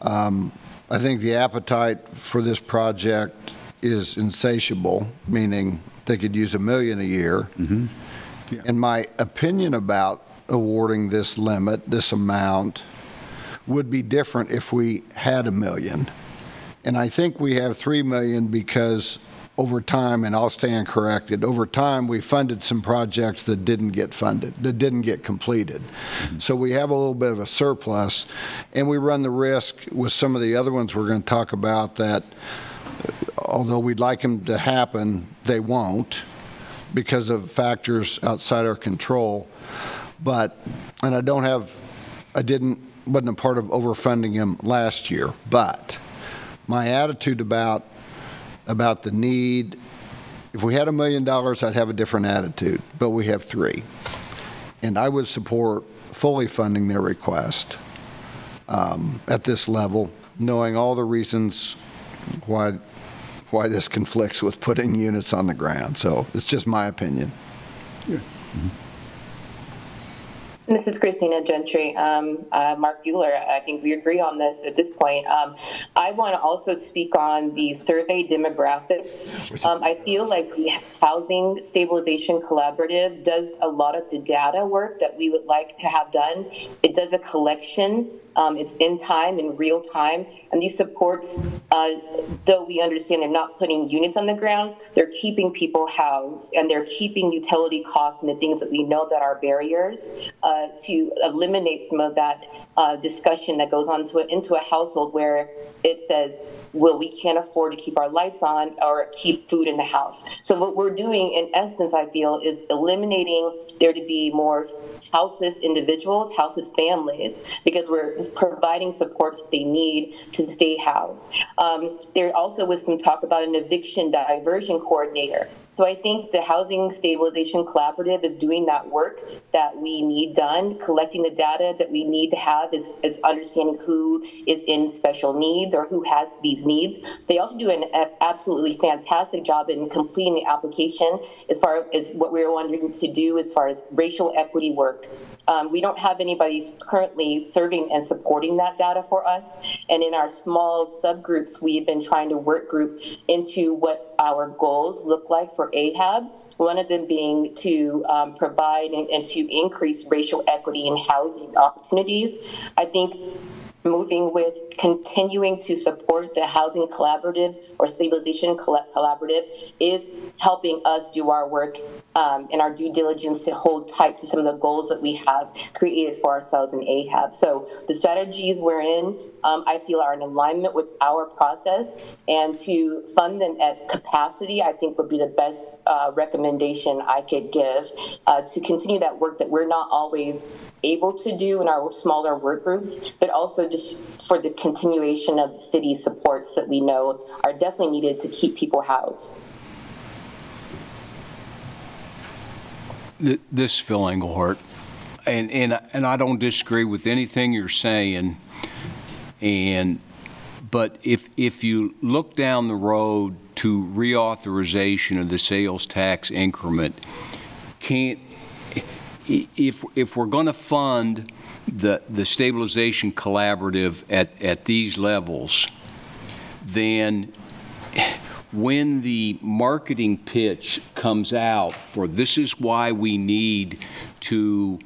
Um, I think the appetite for this project is insatiable, meaning they could use a million a year. And my opinion about awarding this limit, this amount, would be different if we had a million. And I think we have 3 million because over time, and I'll stand corrected, over time, we funded some projects that didn't get funded, that didn't get completed. Mm-hmm. So we have a little bit of a surplus, and we run the risk with some of the other ones we're going to talk about that although we'd like them to happen, they won't because of factors outside our control. But, and I don't have, I didn't, wasn't a part of overfunding them last year, but my attitude about, about the need, if we had a million dollars, I'd have a different attitude, but we have three. And I would support fully funding their request um, at this level, knowing all the reasons why, why this conflicts with putting units on the ground. So it's just my opinion. This is Christina Gentry. Um, uh, Mark Buhler, I think we agree on this at this point. Um, I want to also speak on the survey demographics. Um, I feel like the Housing Stabilization Collaborative does a lot of the data work that we would like to have done. It does a collection um, it's in time, in real time. And these supports, uh, though we understand they're not putting units on the ground, they're keeping people housed and they're keeping utility costs and the things that we know that are barriers uh, to eliminate some of that uh, discussion that goes on to a, into a household where it says, well, we can't afford to keep our lights on or keep food in the house. So what we're doing, in essence, I feel, is eliminating there to be more houseless individuals, houses families, because we're providing supports they need to stay housed. Um, there also was some talk about an eviction diversion coordinator. So I think the Housing Stabilization Collaborative is doing that work that we need done, collecting the data that we need to have is, is understanding who is in special needs or who has these needs. They also do an absolutely fantastic job in completing the application as far as what we're wanting to do as far as racial equity work. Um, we don't have anybody currently serving and supporting that data for us. And in our small subgroups, we've been trying to work group into what our goals look like for AHAB. One of them being to um, provide and, and to increase racial equity in housing opportunities. I think moving with continuing to support the housing collaborative or stabilization collaborative is helping us do our work um, and our due diligence to hold tight to some of the goals that we have created for ourselves in ahab so the strategies we're in um, i feel are in alignment with our process and to fund them at capacity i think would be the best uh, recommendation i could give uh, to continue that work that we're not always able to do in our smaller work groups but also just for the continuation of the city supports that we know are definitely needed to keep people housed. This Phil Engelhardt, and and and I don't disagree with anything you're saying, and but if if you look down the road to reauthorization of the sales tax increment, can't if if we're going to fund the, the stabilization collaborative at, at these levels, then when the marketing pitch comes out for this is why we need to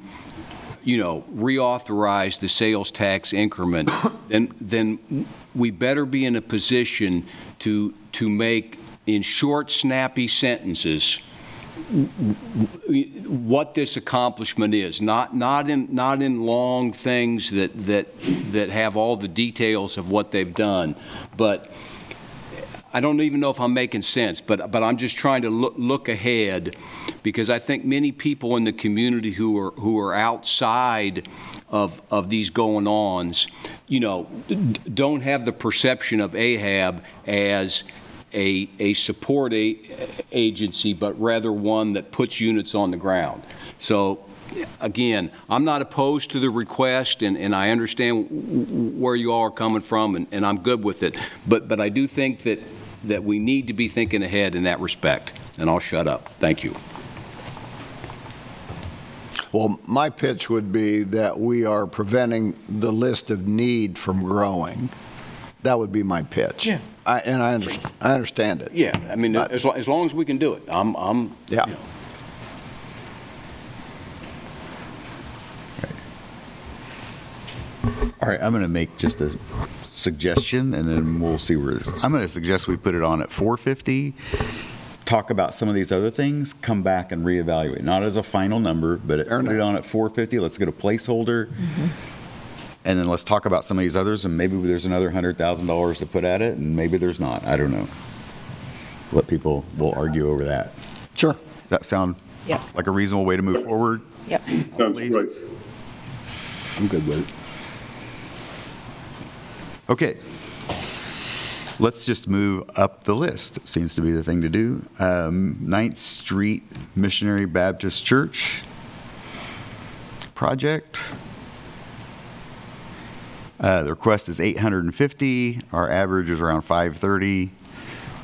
you know reauthorize the sales tax increment then then we better be in a position to to make in short snappy sentences what this accomplishment is, not not in not in long things that that that have all the details of what they've done, but I don't even know if I'm making sense, but but I'm just trying to look look ahead because I think many people in the community who are who are outside of of these going ons, you know, don't have the perception of Ahab as a, a support a, agency, but rather one that puts units on the ground. So again, I'm not opposed to the request, and, and I understand where you all are coming from, and, and I'm good with it. But, but I do think that, that we need to be thinking ahead in that respect. And I'll shut up. Thank you. Well, my pitch would be that we are preventing the list of need from growing. That would be my pitch. Yeah. I, and I understand, I understand it. Yeah, I mean, as, lo- as long as we can do it, I'm, I'm, Yeah. you know. All right, I'm going to make just a suggestion, and then we'll see where this. I'm going to suggest we put it on at 450. Talk about some of these other things. Come back and reevaluate, not as a final number, but put it on at 450. Let's get a placeholder, mm-hmm. and then let's talk about some of these others. And maybe there's another hundred thousand dollars to put at it, and maybe there's not. I don't know. Let people. We'll argue over that. Sure. Does that sound Yep. like a reasonable way to move forward? Yep. Sounds Please. great. I'm good with it. Okay. Let's just move up the list. Seems to be the thing to do. Um, Ninth Street Missionary Baptist Church project. Uh, the request is 850. Our average is around 530.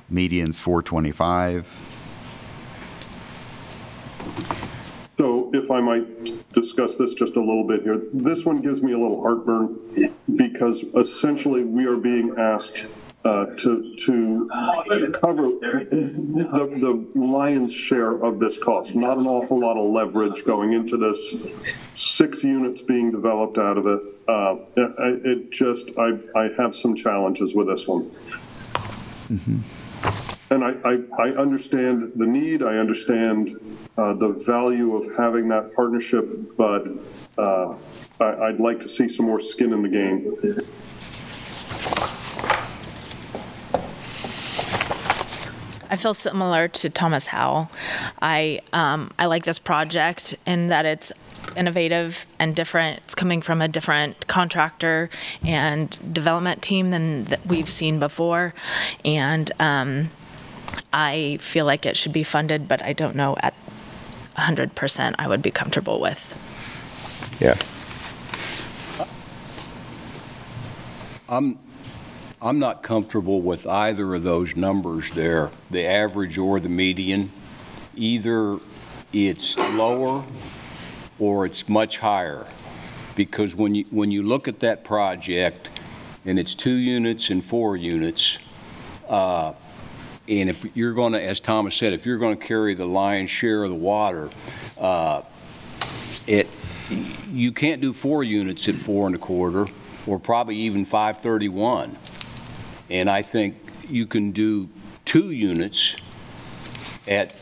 Median's 425. So if if I might discuss this just a little bit here, this one gives me a little heartburn because essentially we are being asked uh, to, to cover the, the lion's share of this cost. Not an awful lot of leverage going into this, six units being developed out of it. Uh, It it just, I, I have some challenges with this one. And I, I, I understand the need, I understand uh, the value of having that partnership, but uh, I, I'd like to see some more skin in the game. I feel similar to Thomas Howe. I um, I like this project in that it's innovative and different. It's coming from a different contractor and development team than that we've seen before, and um, I feel like it should be funded, but I don't know at 100% I would be comfortable with. Yeah. I'm, I'm not comfortable with either of those numbers there, the average or the median. Either it's lower or it's much higher. Because when you, when you look at that project, and it's two units and four units, uh, and if you're going to, as Thomas said, if you're going to carry the lion's share of the water, uh, it, you can't do four units at four and a quarter, or probably even 531. And I think you can do two units at,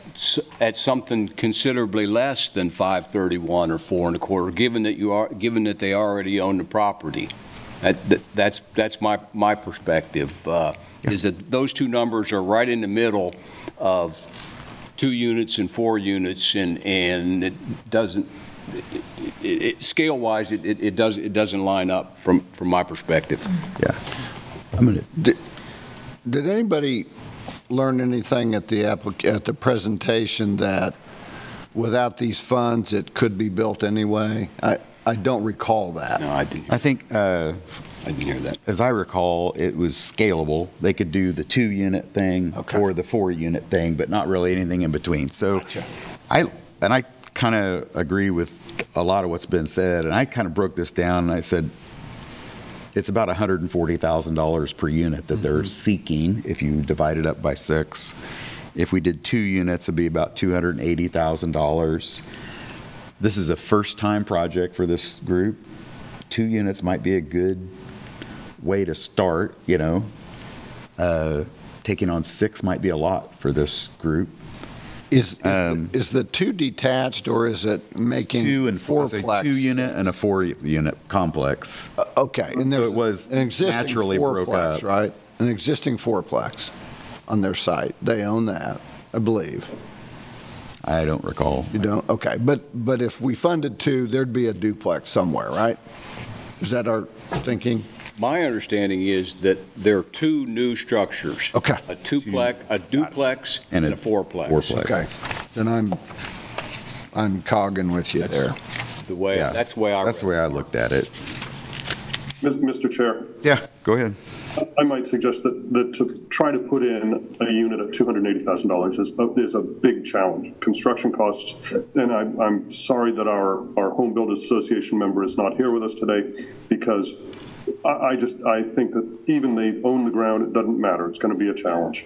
at something considerably less than 531 or four and a quarter, given that you are, given that they already own the property. That, that- that's, that's my, my perspective, uh, is that those two numbers are right in the middle of two units and four units, and, and it doesn't, it- it- scale-wise, it, it it does, it doesn't line up from, from my perspective. Yeah. I'm gonna, Did did anybody learn anything at the applic, at the presentation that without these funds, it could be built anyway? I, I don't recall that. No, I didn't, I think, uh, I didn't hear that. as I recall, it was scalable. They could do the two-unit thing Okay. or the four-unit thing, but not really anything in between. So I, and I kind of agree with a lot of what's been said, and I kind of broke this down, and I said, it's about $140,000 per unit that they're seeking if you divide it up by six. If we did two units, it'd be about $280,000. This is a first-time project for this group. Two units might be a good way to start, you know. Uh, Taking on six might be a lot for this group. Is, is the- Um, is the two detached, or is it making Two and four, it's a fourplex? two-unit and a four-unit complex. Uh, Okay, and there's it was an existing naturally broke fourplex, up. right? An existing fourplex on their site. They own that, I believe. I don't recall. You don't, okay, but, but if we funded two, there'd be a duplex somewhere, right? Is that our thinking? My understanding is that there are two new structures. Okay. A duplex, a duplex And and a a fourplex. fourplex. Okay, then I'm, I'm cogging with you there. The way, Yeah. that's the way I. That's the way I looked at it. Mis- Mr. Chair, Yeah, go ahead. I might suggest that, that to try to put in a unit of $280,000 is, a- is a big challenge. Construction costs, and I'm, I'm sorry that our, our Home Builders Association member is not here with us today because I, I just, I think that even they own the ground, it doesn't matter. It's going to be a challenge.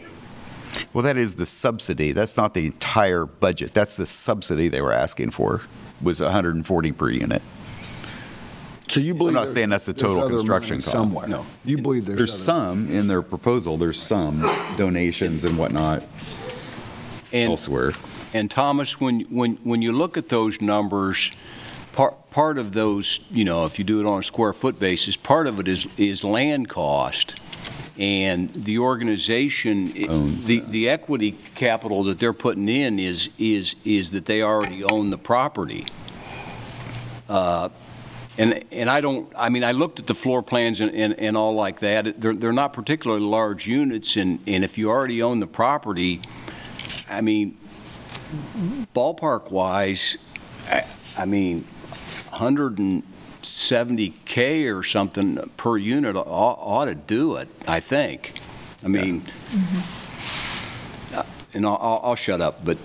Well, that is the subsidy. That's not the entire budget. That's the subsidy they were asking for, was 140 per unit. So you believe? I'm not saying that's the total construction cost. Somewhere? No. You believe there's? There's other- some in their proposal, there's some donations and whatnot And, elsewhere. and Thomas, when, when, when you look at those numbers, part, part of those, you know, if you do it on a square foot basis, part of it is, is land cost. And the organization, Owns the, the equity capital that they're putting in is, is, is that they already own the property. Uh, And, and I don't, I mean, I looked at the floor plans and, and, and all like that. They're, they're not particularly large units, and, and if you already own the property, I mean, ballpark-wise, I, I mean, 170K or something per unit ought, ought to do it, I think. I mean, uh, and I'll, I'll I'll shut up, but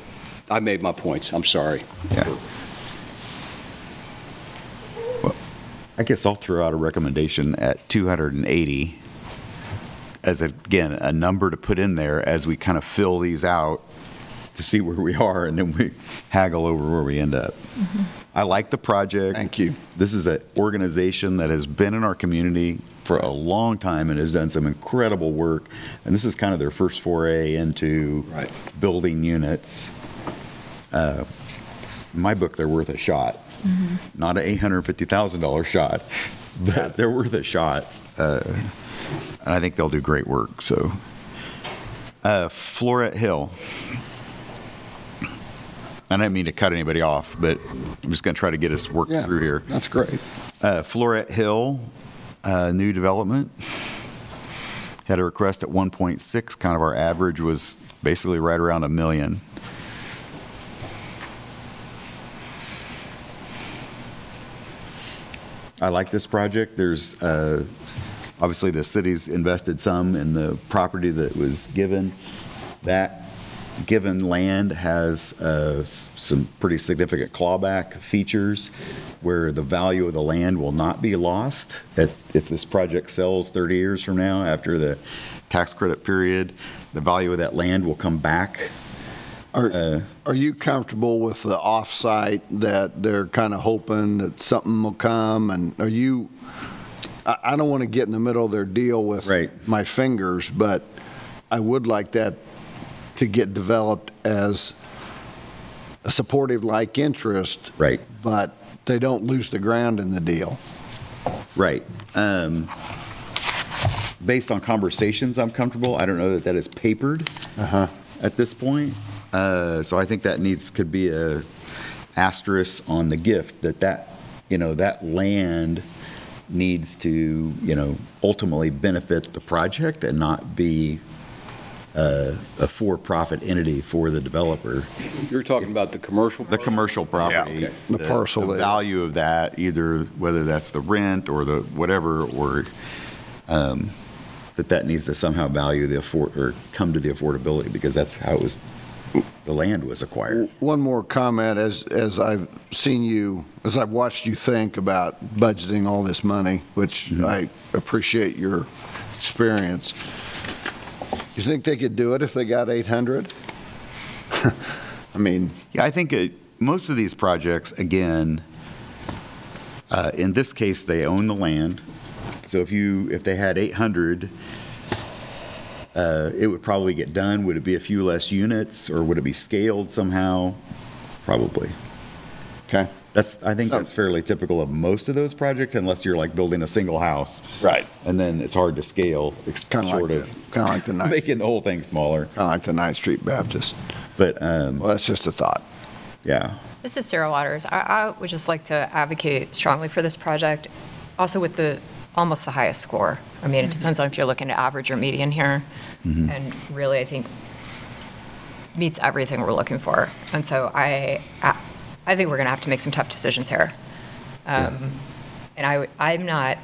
I made my points, I'm sorry. Yeah. Well, I guess I'll throw out a recommendation at 280 as, again, a number to put in there as we kind of fill these out to see where we are, and then we haggle over where we end up. I like the project. Thank you. This is an organization that has been in our community for a long time and has done some incredible work. And this is kind of their first foray into building units. Uh, my book, they're worth a shot. Not an $850,000 shot, but they're worth a shot. Uh, and I think they'll do great work. So, uh, Floret Hill. I didn't mean to cut anybody off, but I'm just going to try to get us worked Yeah, through here. That's great. Uh, Floret Hill, uh, new development. Had a request at 1.6, kind of our average was basically right around a million. I like this project. There's, uh, obviously, the city's invested some in the property that was given. That given land has uh, some pretty significant clawback features where the value of the land will not be lost at- if this project sells 30 years from now after the tax credit period. The value of that land will come back. Are, are you comfortable with the off-site that they're kind of hoping that something will come? And are you, I, I don't want to get in the middle of their deal with my fingers, but I would like that to get developed as a supportive like interest. Right. But they don't lose the ground in the deal. Right. Um, Based on conversations, I'm comfortable. I don't know that that is papered at this point. Uh, So I think that needs, could be a asterisk on the gift, that that, you know, that land needs to, you know, ultimately benefit the project and not be uh, a for-profit entity for the developer. You're talking about the commercial? The commercial property. okay. The parcel The there. value of that, either whether that's the rent or the whatever, or um, that that needs to somehow value the afford, or come to the affordability, because that's how it was, the land was acquired. One more comment, as, as I've seen you, as I've watched you think about budgeting all this money, which I appreciate your experience. You think they could do it if they got 800? I mean. Yeah, I think it, most of these projects, again, uh, in this case, they own the land. So if you, if they had 800, uh, it would probably get done. Would it be a few less units, or would it be scaled somehow? Probably. Okay. That's, I think that's fairly typical of most of those projects, unless you're like building a single house. Right. And then it's hard to scale, ex- Kinda like short of. kinda like the Ninth- Making the whole thing smaller. Kind of like the Ninth Street Baptist. But, um. Well, that's just a thought. Yeah. This is Sarah Waters. I, I would just like to advocate strongly for this project, also with the, almost the highest score. I mean, it depends on if you're looking at average or median here. Mhm. And really, I think meets everything we're looking for. And so I, I, I think we're going to have to make some tough decisions here. Um, And I, would- I'm not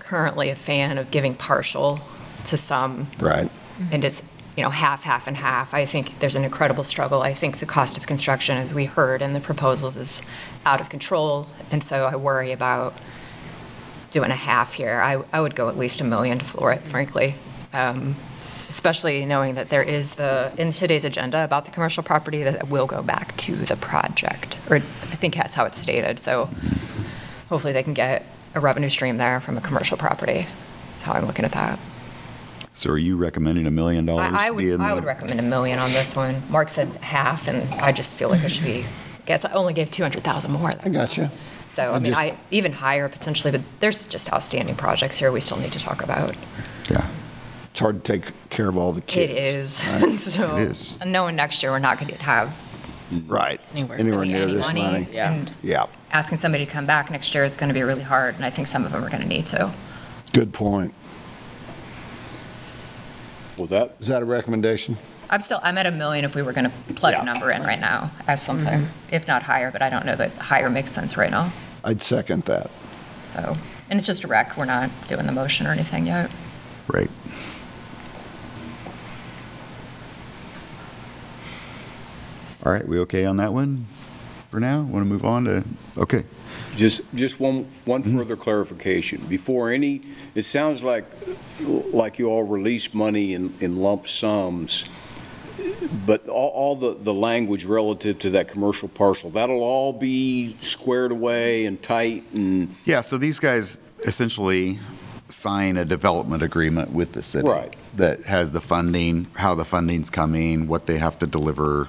currently a fan of giving partial to some Right. and just, you know, half, half, and half. I think there's an incredible struggle. I think the cost of construction, as we heard in the proposals, is out of control, and so I worry about doing a half here. I, I would go at least a million for it, frankly, um, especially knowing that there is the, in today's agenda about the commercial property, that will go back to the project, or I think that's how it's stated, so hopefully they can get a revenue stream there from a commercial property. That's how I'm looking at that. So are you recommending a million dollars? I I be would, in I the- would recommend a million on this one. Mark said half, and I just feel like it should be, I guess I only gave 200,000 more. I gotcha. So, I I mean, just- I, even higher potentially, but there's just outstanding projects here we still need to talk about. It's hard to take care of all the kids. It is. right? So, It is. knowing next year we're not going to have Right. anywhere Anywhere near any this money. And Yeah. asking somebody to come back next year is going to be really hard, and I think some of them are going to need to. Good point. Well, that. Is that a recommendation? I'm still, I'm at a million if we were going to plug a number in right now as something, mm-hmm. if not higher, but I don't know that higher makes sense right now. I'd second that. So, and it's just a rec, we're not doing the motion or anything yet. Right. All right, we okay on that one? for now? Want to move on to, okay. Just, just one, one mm-hmm. further clarification. Before any, it sounds like, like you all release money in, in lump sums, but all, all the, the language relative to that commercial parcel, that'll all be squared away and tight and, Yeah, so these guys essentially sign a development agreement with the city. Right. That has the funding, how the funding's coming, what they have to deliver.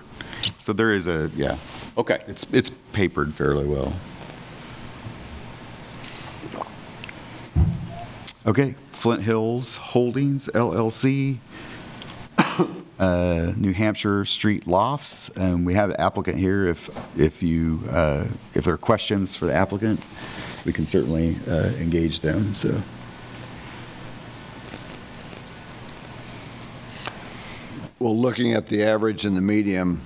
So there is a, yeah, okay. it's, it's papered fairly well. Okay, Flint Hills Holdings LLC, uh, New Hampshire Street Lofts. And we have the applicant here. If, if you, uh, if there are questions for the applicant, we can certainly uh, engage them, so. Well, looking at the average and the medium,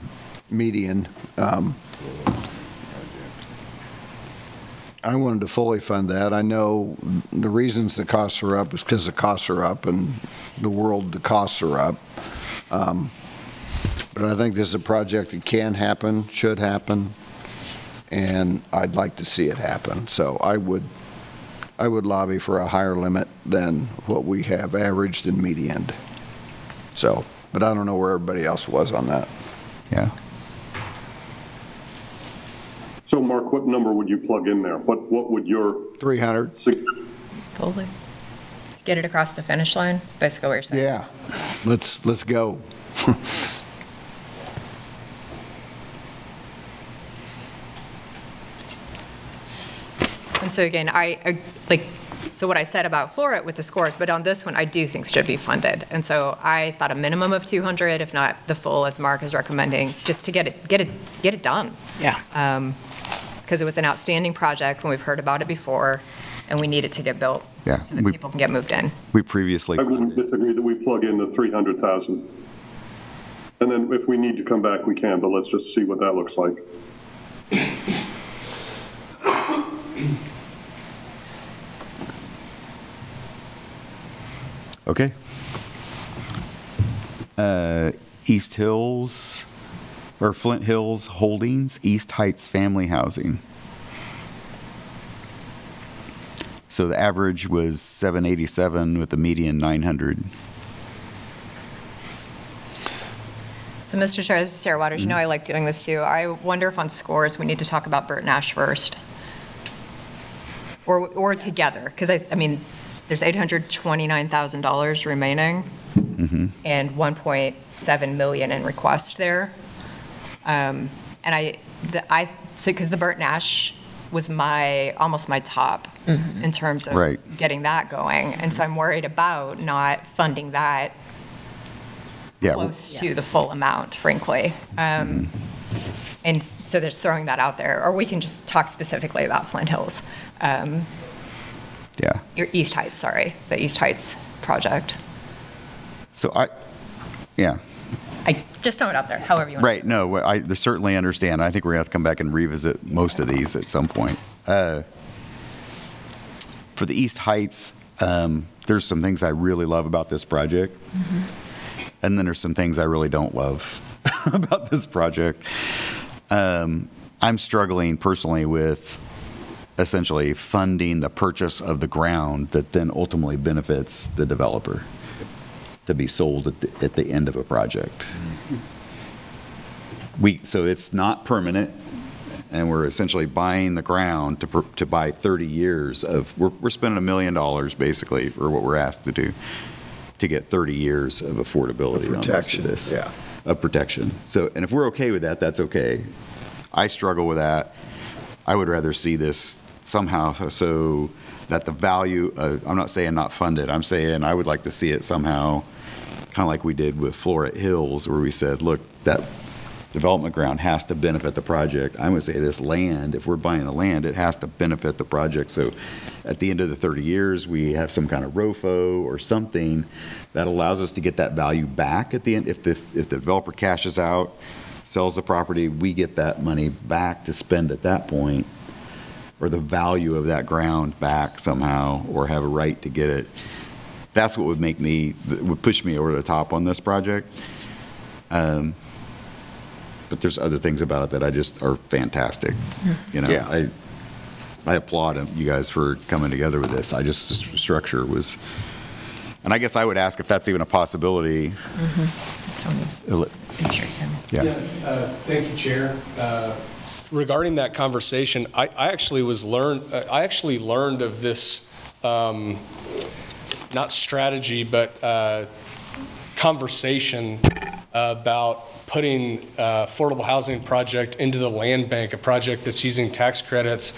median, um, I wanted to fully fund that. I know the reasons the costs are up is because the costs are up and the world, the costs are up. Um, But I think this is a project that can happen, should happen, and I'd like to see it happen. So I would, I would lobby for a higher limit than what we have averaged and medianed. So, but I don't know where everybody else was on that. Yeah. So Mark, what number would you plug in there? What, what would your? 300. Totally. Get it across the finish line, is basically what you're saying. Yeah, let's, let's go. And so again, I, I- like, so what I said about Floret with the scores, but on this one, I do think should be funded. And so I thought a minimum of 200, if not the full, as Mark is recommending, just to get it, get it, get it done. Yeah. Um, Because it was an outstanding project, and we've heard about it before, and we need it to get built. Yeah, So that we- people can get moved in. We previously, I wouldn't disagree that we plug in the 300,000. And then if we need to come back, we can, but let's just see what that looks like. okay. Uh, East Hills, or Flint Hills Holdings, East Heights Family Housing. So the average was 787 with the median 900. So, Mr. Chair, this is Sarah Waters. You know mm-hmm. I like doing this too. I wonder if on scores, we need to talk about Bert Nash first. Or, or together, because I, I mean, there's $829,000 remaining mm-hmm. and 1.7 million in request there. Um, And I, the, I, so, because the Bert Nash was my, almost my top in terms of Right. getting that going. And so I'm worried about not funding that Yeah, close to the full amount, frankly. Um, And so just throwing that out there, or we can just talk specifically about Flint Hills, um, yeah. your East Heights, sorry, the East Heights project. So I, yeah. I, just throw it out there, however you want. Right, no, I certainly understand. I think we're going to have to come back and revisit most of these at some point. Uh, For the East Heights, um, there's some things I really love about this project. And then there's some things I really don't love about this project. Um, I'm struggling personally with essentially funding the purchase of the ground that then ultimately benefits the developer to be sold at the, at the end of a project. We, so it's not permanent, and we're essentially buying the ground to, to buy 30 years of, we're, we're spending a million dollars basically for what we're asked to do, to get 30 years of affordability on most of Protection, this. yeah. Of protection. So, and if we're okay with that, that's okay. I struggle with that. I would rather see this somehow so that the value, uh, I'm not saying not funded, I'm saying I would like to see it somehow, kind of like we did with Floret Hills, where we said, look, that development ground has to benefit the project. I'm going to say this land, if we're buying the land, it has to benefit the project. So at the end of the 30 years, we have some kind of ROFO or something that allows us to get that value back at the end. If the, if the developer cashes out, sells the property, we get that money back to spend at that point, or the value of that ground back somehow, or have a right to get it. That's what would make me, would push me over the top on this project. Um, but there's other things about it that I just are fantastic. You know, Yeah. I, I applaud you guys for coming together with this. I just, the structure was, and I guess I would ask if that's even a possibility. Tony's Ele- pictures him. Yeah. uh, Thank you, Chair. Uh, Regarding that conversation, I I actually was learned, uh, I actually learned of this, um, not strategy, but uh, conversation about putting uh, affordable housing project into the land bank, a project that's using tax credits.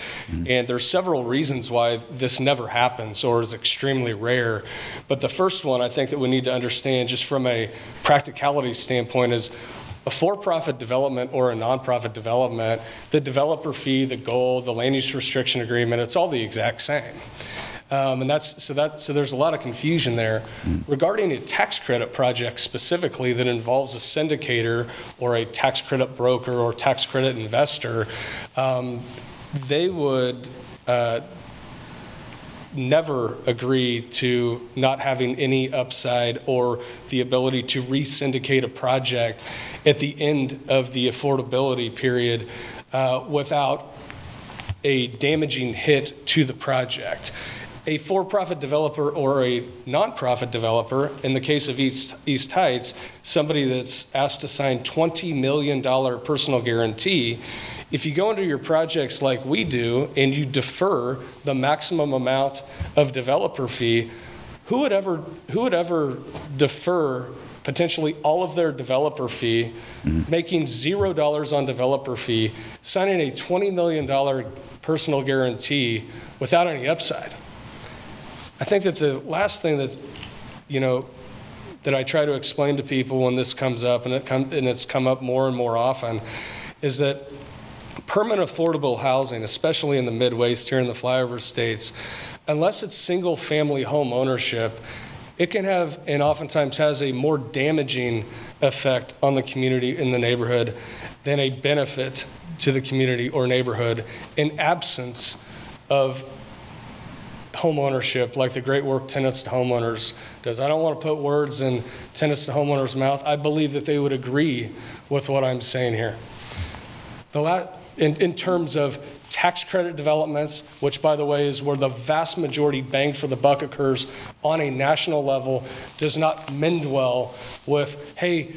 And there's several reasons why this never happens or is extremely rare. But the first one I think that we need to understand just from a practicality standpoint is a for-profit development or a nonprofit development, the developer fee, the goal, the land use restriction agreement, it's all the exact same. Um, and that's so that so there's a lot of confusion there regarding a tax credit project specifically that involves a syndicator or a tax credit broker or tax credit investor. Um, they would uh, never agree to not having any upside or the ability to re-syndicate a project at the end of the affordability period uh, without a damaging hit to the project. A for-profit developer or a nonprofit developer, in the case of East, East Heights, somebody that's asked to sign $20 million personal guarantee, if you go into your projects like we do and you defer the maximum amount of developer fee, who would ever, who would ever defer potentially all of their developer fee, mm-hmm. making zero dollars on developer fee, signing a $20 million personal guarantee without any upside? I think that the last thing that, you know, that I try to explain to people when this comes up, and it come, and it's come up more and more often, is that permanent affordable housing, especially in the Midwest here in the flyover states, unless it's single-family home ownership, it can have, and oftentimes has a more damaging effect on the community in the neighborhood than a benefit to the community or neighborhood in absence of home ownership, like the great work Tenants to Homeowners does. I don't want to put words in Tenants to Homeowners' mouth. I believe that they would agree with what I'm saying here. The la- in, in terms of tax credit developments, which by the way is where the vast majority bang for the buck occurs on a national level, does not mend well with, hey,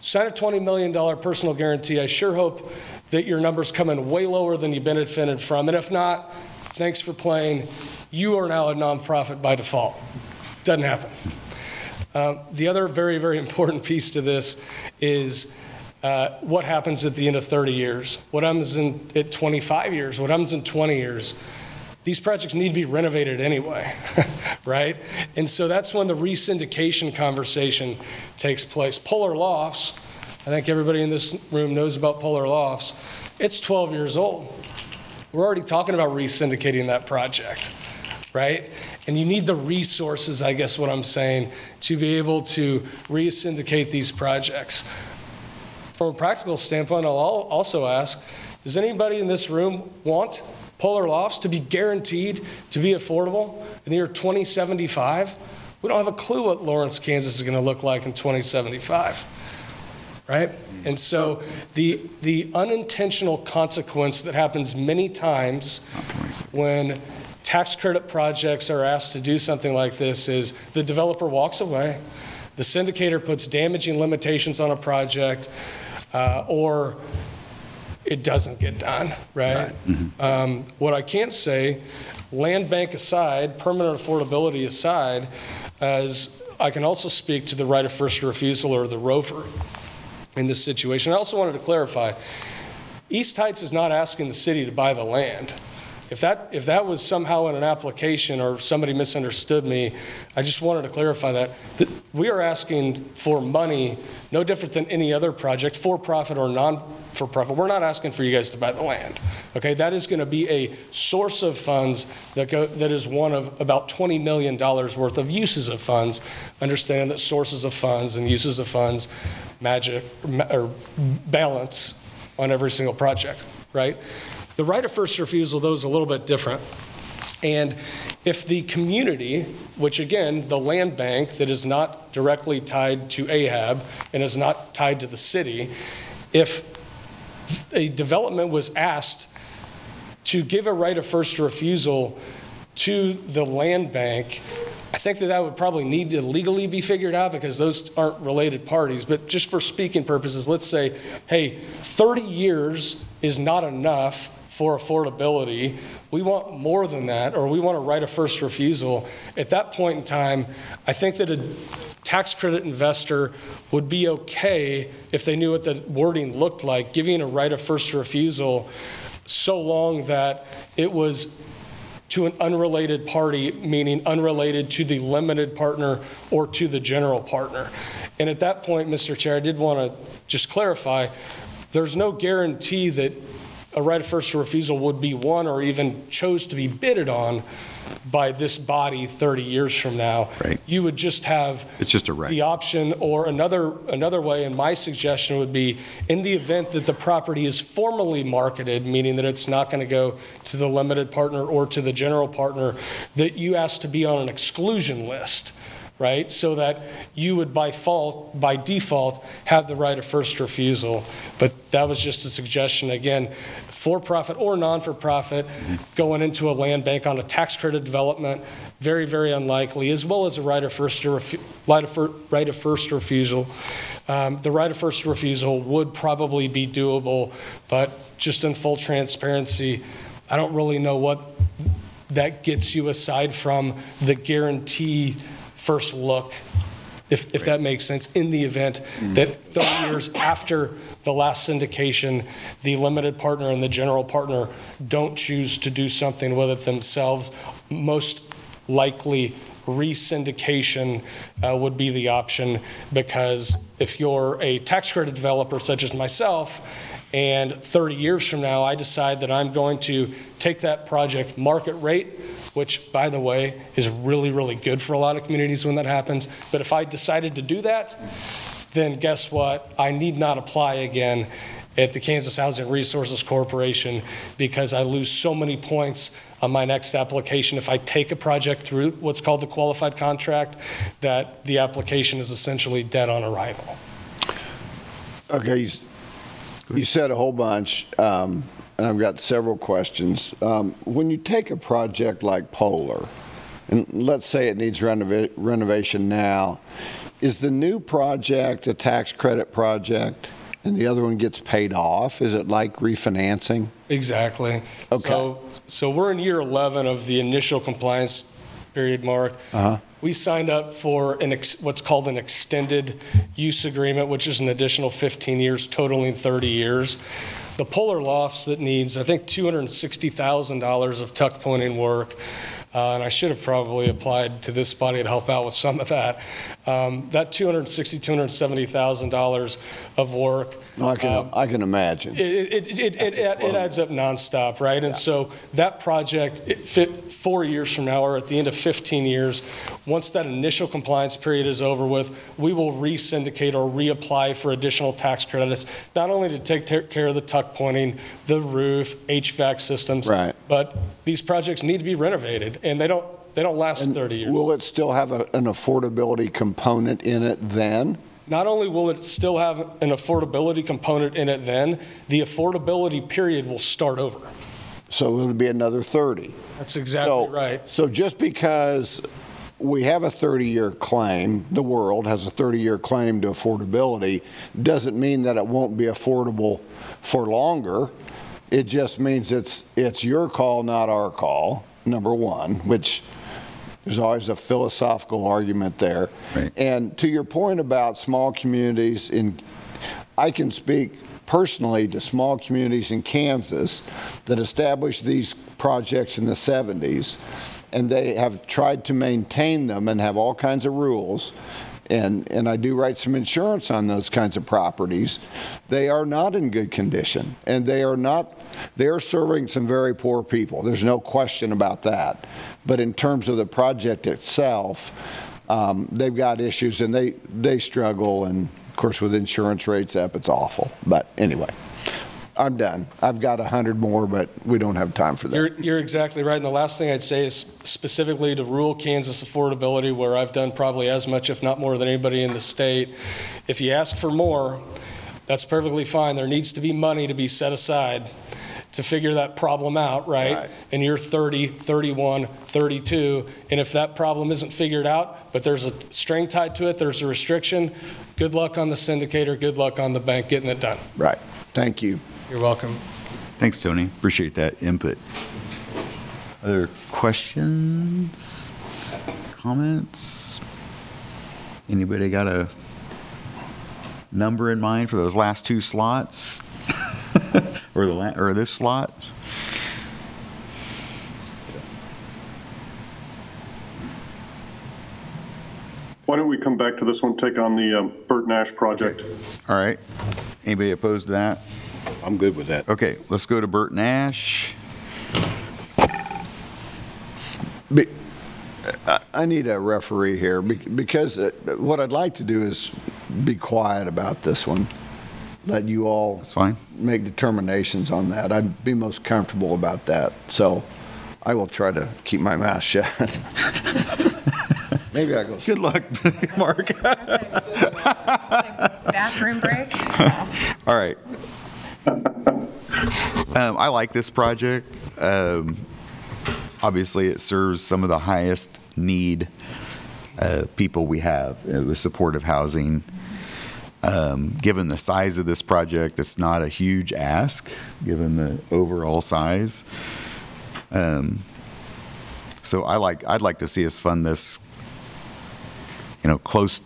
sign a $20 million personal guarantee. I sure hope that your numbers come in way lower than you benefited from. And if not, thanks for playing. You are now a nonprofit by default. Doesn't happen. Um, the other very, very important piece to this is uh, what happens at the end of 30 years? What happens in, at 25 years? What happens in 20 years? These projects need to be renovated anyway, right? And so that's when the resyndication conversation takes place. Poehler Lofts, I think everybody in this room knows about Poehler Lofts. It's 12 years old. We're already talking about resyndicating that project, right? And you need the resources, I guess what I'm saying, to be able to resyndicate these projects. From a practical standpoint, I'll also ask, does anybody in this room want Poehler Lofts to be guaranteed to be affordable in the year 2075? We don't have a clue what Lawrence, Kansas is going to look like in 2075 right? And so the, the unintentional consequence that happens many times when tax credit projects are asked to do something like this is the developer walks away, the syndicator puts damaging limitations on a project, uh, or it doesn't get done, right? Um, what I can't say, land bank aside, permanent affordability aside, as I can also speak to the right of first refusal or the ROFR in this situation. I also wanted to clarify, East Heights is not asking the city to buy the land. If that, if that was somehow in an application or somebody misunderstood me, I just wanted to clarify that. that we are asking for money, no different than any other project, for profit or non for profit. We're not asking for you guys to buy the land. Okay, that is going to be a source of funds that go, that is one of about $20 million worth of uses of funds. Understanding that sources of funds and uses of funds magic or balance on every single project, right? The right of first refusal, though, is a little bit different. And if the community, which again, the land bank that is not directly tied to AHAB and is not tied to the city, if a development was asked to give a right of first refusal to the land bank, I think that that would probably need to legally be figured out because those aren't related parties. But just for speaking purposes, let's say, hey, 30 years is not enough for affordability. We want more than that, or we want to right a first refusal. At that point in time, I think that a tax credit investor would be okay if they knew what the wording looked like, giving a right of first refusal so long that it was to an unrelated party, meaning unrelated to the limited partner or to the general partner. And at that point, Mr. Chair, I did want to just clarify, there's no guarantee that a right of first refusal would be won or even chose to be bidded on by this body 30 years from now. Right. You would just have It's just a right. the option, or another, another way, and my suggestion would be, in the event that the property is formally marketed, meaning that it's not going to go to the limited partner or to the general partner, that you ask to be on an exclusion list, right? So that you would by fault, by default, have the right of first refusal. But that was just a suggestion, again, for-profit or non-for-profit, going into a land bank on a tax credit development, very, very unlikely, as well as a right of first, refu- right of fir- right of first refusal. Um, The right of first refusal would probably be doable, but just in full transparency, I don't really know what that gets you aside from the guarantee first look, if, if that makes sense, in the event that 30 years after the last syndication, the limited partner and the general partner don't choose to do something with it themselves, most likely re-syndication uh, would be the option because if you're a tax credit developer such as myself and 30 years from now I decide that I'm going to take that project market rate, which by the way is really, really good for a lot of communities when that happens. But if I decided to do that, then guess what? I need not apply again at the Kansas Housing Resources Corporation because I lose so many points on my next application if I take a project through what's called the qualified contract, that the application is essentially dead on arrival. Okay, you you said a whole bunch, um, and I've got several questions. Um, When you take a project like Poehler, and let's say it needs renova- renovation now, is the new project a tax credit project, and the other one gets paid off? Is it like refinancing? Exactly. Okay. So, so we're in year 11 of the initial compliance period, Mark. Uh-huh. We signed up for an, ex- what's called an extended use agreement, which is an additional 15 years, totaling 30 years. The Poehler Lofts that needs, I think, $260,000 of tuck pointing work, uh, and I should have probably applied to this body to help out with some of that. Um, That $260,000, $270,000 of work. No, I can, I can imagine. It, it, it, it, it adds up nonstop, right? And so that project, it fit four years from now, or at the end of 15 years, once that initial compliance period is over with, we will re-syndicate or reapply for additional tax credits, not only to take ta- care of the tuck pointing, the roof, HVAC systems. Right. But these projects need to be renovated, and they don't, they don't last 30 years. Will it still have a- an affordability component in it then? Not only will it still have an affordability component in it then, the affordability period will start over. So it'll be another 30? That's exactly So- right. So just because we have a 30-year claim, the world has a 30-year claim to affordability, doesn't mean that it won't be affordable for longer. It just means it's, it's your call, not our call, number one, which there's always a philosophical argument there. And to your point about small communities in, I can speak personally to small communities in Kansas that established these projects in the 70s, and they have tried to maintain them and have all kinds of rules. And, and I do write some insurance on those kinds of properties. They are not in good condition, and they are not, they are serving some very poor people. There's no question about that. But in terms of the project itself, um, they've got issues, and they, they struggle, and of course, with insurance rates up, it's awful. But anyway, I'm done. I've got a 100 more, but we don't have time for that. You're, you're exactly right. And the last thing I'd say is specifically to rural Kansas affordability, where I've done probably as much, if not more, than anybody in the state. If you ask for more, That's perfectly fine. There needs to be money to be set aside to figure that problem out, right? Right. And you're 30, 31, 32, and if that problem isn't figured out, but there's a string tied to it, there's a restriction, good luck on the syndicator, good luck on the bank getting it done. Right. Thank you. You're welcome. Thanks, Tony. Appreciate that input. Other questions? Comments? Anybody got a number in mind for those last two slots? Or the, la- or this slot? Why don't we come back to this one, take on the um, Bert Nash project? All right. Anybody opposed to that? I'm good with that. Okay, let's go to Bert Nash. Be- I- I need a referee here be- because uh, what I'd like to do is be quiet about this one. Let you all. That's fine. Make determinations on that. I'd be most comfortable about that. So I will try to keep my mouth shut. Maybe I go. Good luck, Mark. Bathroom break? All right. Um, I like this project. Um, obviously, it serves some of the highest need uh, people we have uh, with supportive housing. Um, given the size of this project, it's not a huge ask, given the overall size. Um, so I like, I'd like to see us fund this, you know, close,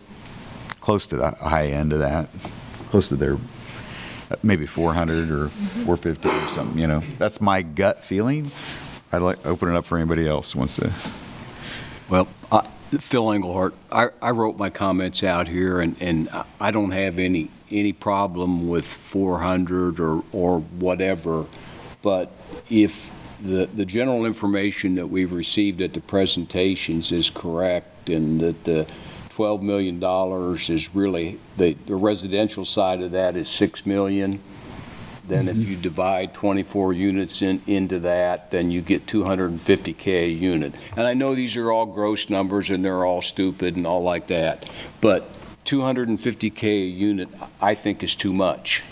close to the high end of that, close to their, maybe 400 or 450 or something, you know. That's my gut feeling. I'd like, open it up for anybody else who wants to. Well, I- Phil Engelhardt, I, I wrote my comments out here, and, and I- I don't have any, any problem with 400 or, or whatever, but if the, the general information that we've received at the presentations is correct, and that the $12 million is really, the, the residential side of that is 6 million, then if you divide 24 units in, into that, then you get 250K a unit. And I know these are all gross numbers and they're all stupid and all like that, but 250K a unit, I think is too much.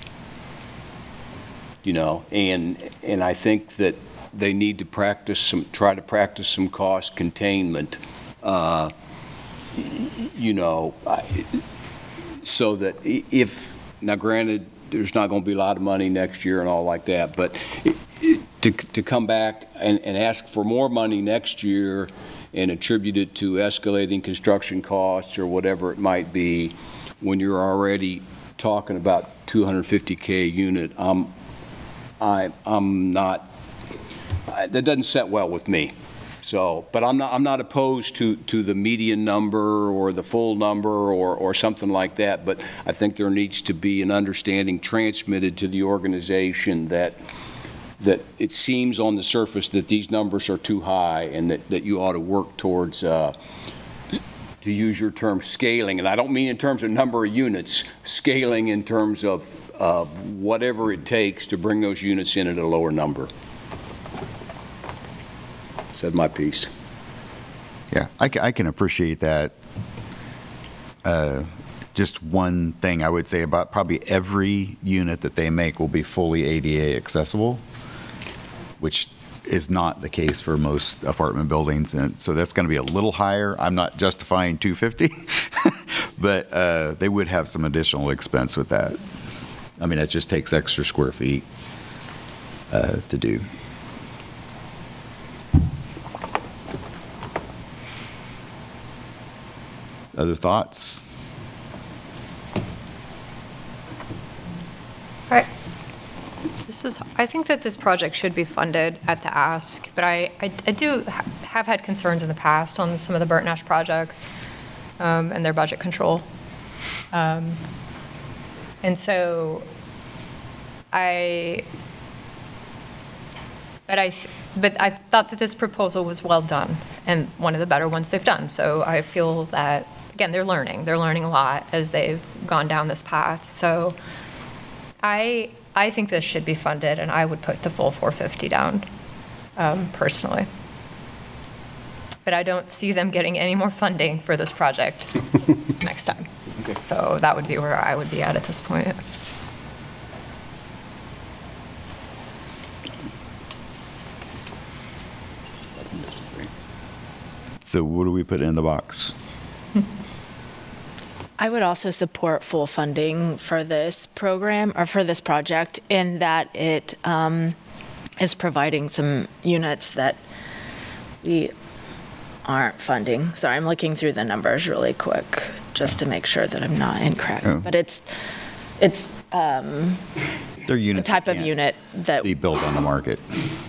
You know, and, and I think that they need to practice some, try to practice some cost containment. uh, You know, I- so that if, now granted, there's not going to be a lot of money next year and all like that, but i- i- to, to come back and, and ask for more money next year and attribute it to escalating construction costs or whatever it might be, when you're already talking about 250K a unit, I'm, I, I'm not, I- that doesn't set well with me. So, but I'm not, I'm not opposed to, to the median number or the full number or, or something like that, but I think there needs to be an understanding transmitted to the organization that, that it seems on the surface that these numbers are too high and that, that you ought to work towards, uh, to use your term, scaling, and I don't mean in terms of number of units, scaling in terms of, of whatever it takes to bring those units in at a lower number. Said my piece. Yeah, I I can appreciate that. Uh, Just one thing I would say about probably every unit that they make will be fully ADA accessible, which is not the case for most apartment buildings, and so that's going to be a little higher. I'm not justifying 250, but uh, they would have some additional expense with that. I mean, it just takes extra square feet uh, to do. Other thoughts? Right. This is, I think that this project should be funded at the ask, but I, I I do ha- have had concerns in the past on some of the Burton Nash projects um, and their budget control. Um, And so I, but I, but I thought that this proposal was well done and one of the better ones they've done. So I feel that, again, they're learning. They're learning a lot as they've gone down this path. So I I think this should be funded, and I would put the full 450 down um, personally. But I don't see them getting any more funding for this project next time. Okay. So that would be where I would be at at this point. So what do we put in the box? I would also support full funding for this program or for this project in that it um, is providing some units that we aren't funding. Sorry, I'm looking through the numbers really quick just to make sure that I'm not incorrect. Oh. But it's, it's um, They're a units. type of can't unit that, Be built on the market.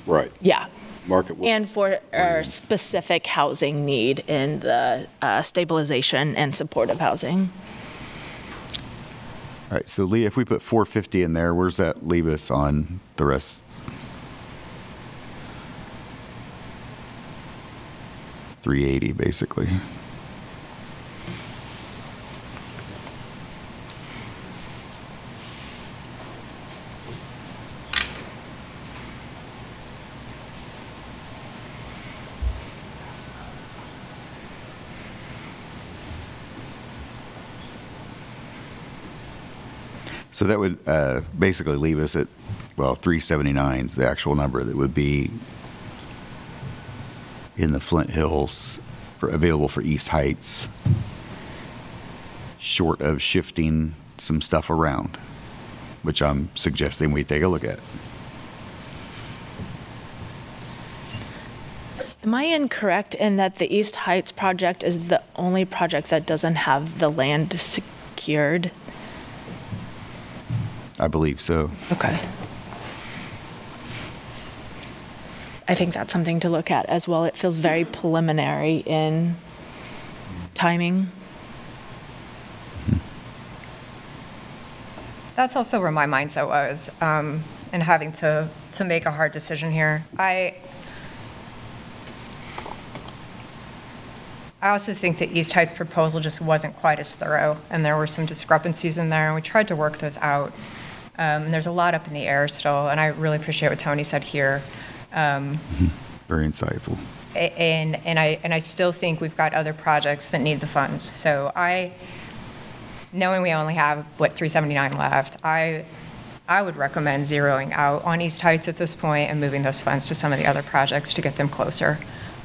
Right. yeah. Market. will- And for our specific housing need in the uh, stabilization and supportive housing. All right, so Leah, if we put 450 in there, where's that leave us on the rest? Three eighty, basically. So that would uh, basically leave us at, well, 379 is the actual number that would be in the Flint Hills, for, available for East Heights, short of shifting some stuff around, which I'm suggesting we take a look at. Am I incorrect in that the East Heights project is the only project that doesn't have the land secured? I believe so. Okay. I think that's something to look at as well. It feels very preliminary in timing. That's also where my mindset was, um, and having to, to make a hard decision here. I, I also think that East Heights proposal just wasn't quite as thorough, and there were some discrepancies in there, and we tried to work those out. Um, and there's a lot up in the air still, and I really appreciate what Tony said here. Um, Very insightful. and, and I, and I still think we've got other projects that need the funds. So I, knowing we only have, what, 379 left, I, I would recommend zeroing out on East Heights at this point and moving those funds to some of the other projects to get them closer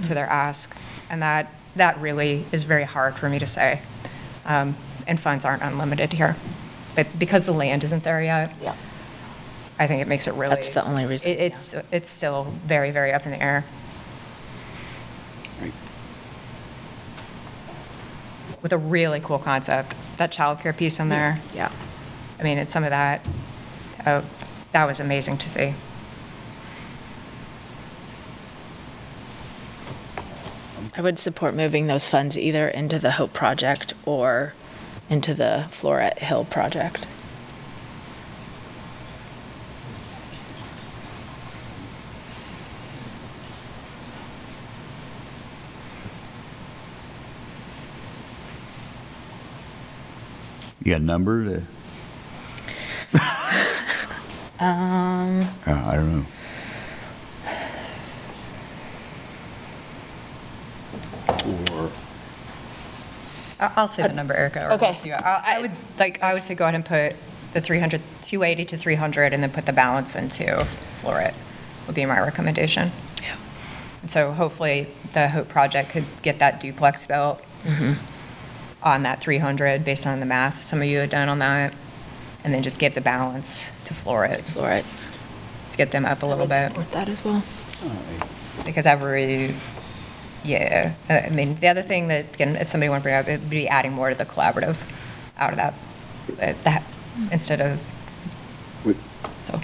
to their ask. And that, that really is very hard for me to say. Um, And funds aren't unlimited here. But because the land isn't there yet. Yeah. I think it makes it really. That's the only reason, it- It's, it's still very, very up in the air. With a really cool concept, that childcare piece in there. Yeah. I mean, it's some of that, oh, that was amazing to see. Um. I would support moving those funds either into the Hope project or into the Floret Hill project. You got a number to, Um, uh, I don't know. Or I- I'll say the number, Erica. or Okay. once you- I I would, like, I would say go ahead and put the 300, 280 to 300, and then put the balance into Floret, would be my recommendation. Yeah. And so hopefully, the Hope Project could get that duplex built mm-hmm. on that 300, based on the math some of you had done on that, and then just give the balance to Floret. Floret. To get them up a little bit. Support that as well. Because every, yeah, Uh, I mean, the other thing that, again, if somebody want to bring up, it would be adding more to the collaborative out of that, uh, that, instead of, Would- so.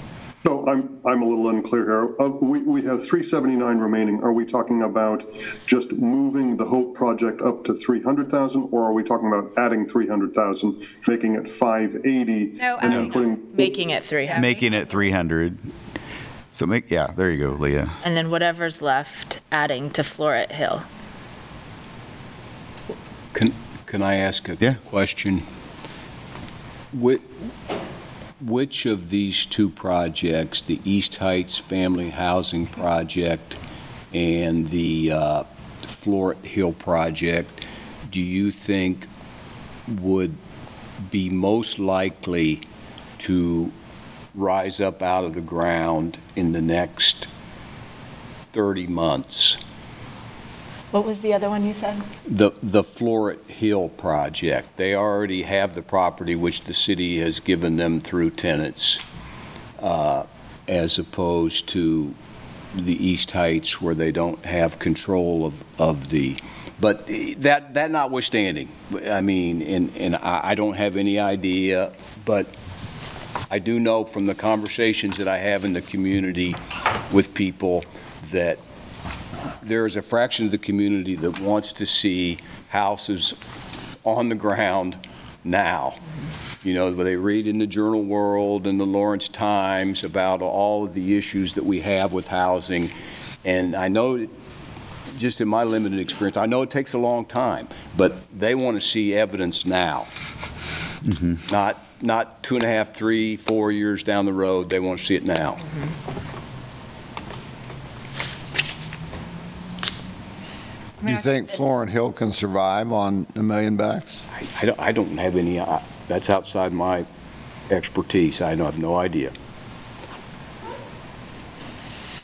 So I'm, I'm a little unclear here. Uh, We, we have 379 remaining. Are we talking about just moving the Hope project up to 300,000? Or are we talking about adding 300,000, making it 580? No, And then adding- putting, Making it 300. Making it 300. So make, yeah, there you go, Leah. And then whatever's left, adding to Floret Hill. Can, can I ask a Yeah. question? Which, which of these two projects, the East Heights Family Housing Project and the uh, Floret Hill Project, do you think would be most likely to rise up out of the ground in the next 30 months? What was the other one you said? The, the Floret Hill project, they already have the property which the city has given them through tenants, uh, as opposed to the East Heights where they don't have control of, of the, but that, that notwithstanding, I mean, and, and I, I don't have any idea, but I do know from the conversations that I have in the community with people that there is a fraction of the community that wants to see houses on the ground now. You know, they read in the Journal World and the Lawrence Times about all of the issues that we have with housing. And I know, just in my limited experience, I know it takes a long time, but they want to see evidence now. Mm-hmm. Not, not two and a half, three, four years down the road. They want to see it now. Do you think Floret Hill can survive on a million bucks? I don't, I don't have any, uh, that's outside my expertise. I have no idea.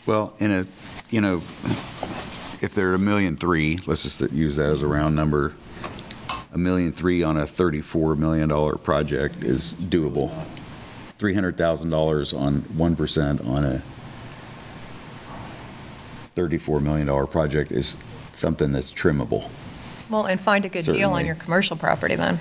Well, in a, you know, if they're a million three, let's just use that as a round number, a million three on a $34 million project is doable. $300,000 on 1% on a $34 million project is something that's trimmable. Well, and find a good deal on Certainly. your commercial property then.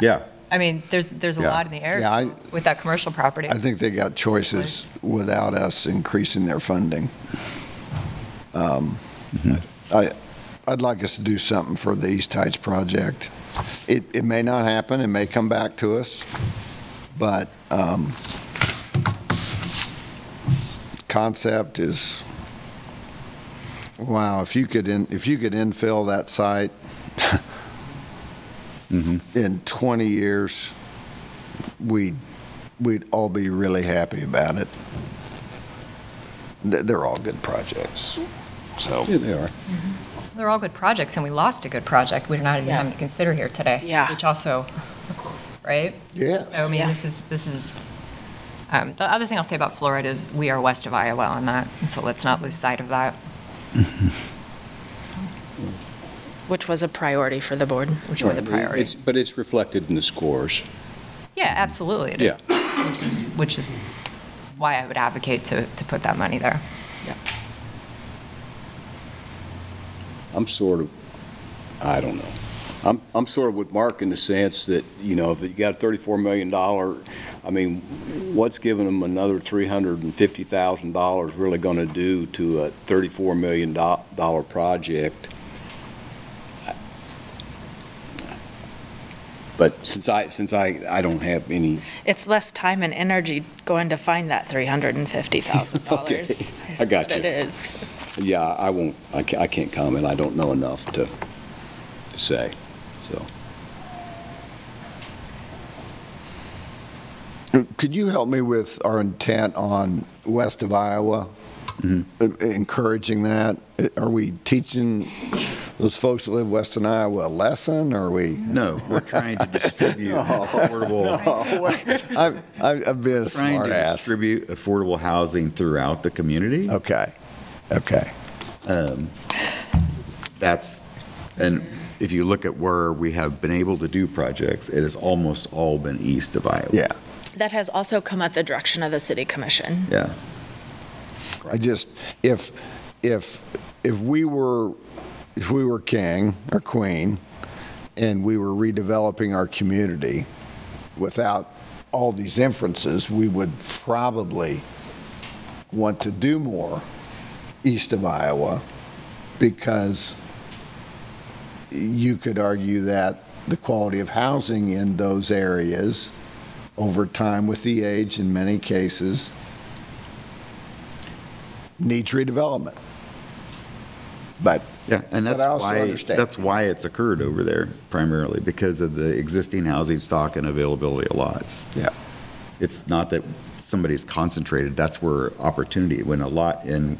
Yeah. I mean, there's, there's a Yeah. lot in the air Yeah, I- with that commercial property. I think they got choices without us increasing their funding. Um, I, I'd like us to do something for the East Heights project. It, it may not happen, it may come back to us, but um, concept is, wow, if you could, in- if you could infill that site in 20 years, we'd, we'd all be really happy about it. They're they're all good projects, so. Yeah, they are. They're all good projects, and we lost a good project we're not even Yeah. having to consider here today. Yeah. Which also, right? Yes. So, I mean, Yeah. this is, this is, um, the other thing I'll say about Floret is we are west of Iowa on that, and so let's not lose sight of that. Which was a priority for the board. Which was a priority. It's- But it's reflected in the scores. Yeah, absolutely it Yeah. is. Which is, which is why I would advocate to, to put that money there. I'm sort of, I don't know. I'm, I'm sort of with Mark in the sense that, you know, if you got a $34 million, I mean, what's giving them another $350,000 really going to do to a $34 million project? But since I, since I, I don't have any, It's less time and energy going to find that $350,000. Okay, I got It you. is. Yeah, I won't, I can't, I can't comment. I don't know enough to, to say, so. Could you help me with our intent on west of Iowa? Uh, Encouraging that? Are we teaching those folks that live west in Iowa a lesson, or are we? No, we're trying to distribute affordable, I'm, I'm I'm being a trying smart to ass. distribute affordable housing throughout the community. Okay, okay. Um, That's, and if you look at where we have been able to do projects, it has almost all been east of Iowa. Yeah. That has also come at the direction of the city commission. Yeah. I just, if, if, if we were, if we were king or queen, and we were redeveloping our community without all these inferences, we would probably want to do more east of Iowa, because you could argue that the quality of housing in those areas over time with the age in many cases needs redevelopment. But Yeah, and that's why, that's why it's occurred over there primarily, because of the existing housing stock and availability of lots. Yeah. It's not that somebody's concentrated, that's where opportunity, when a lot in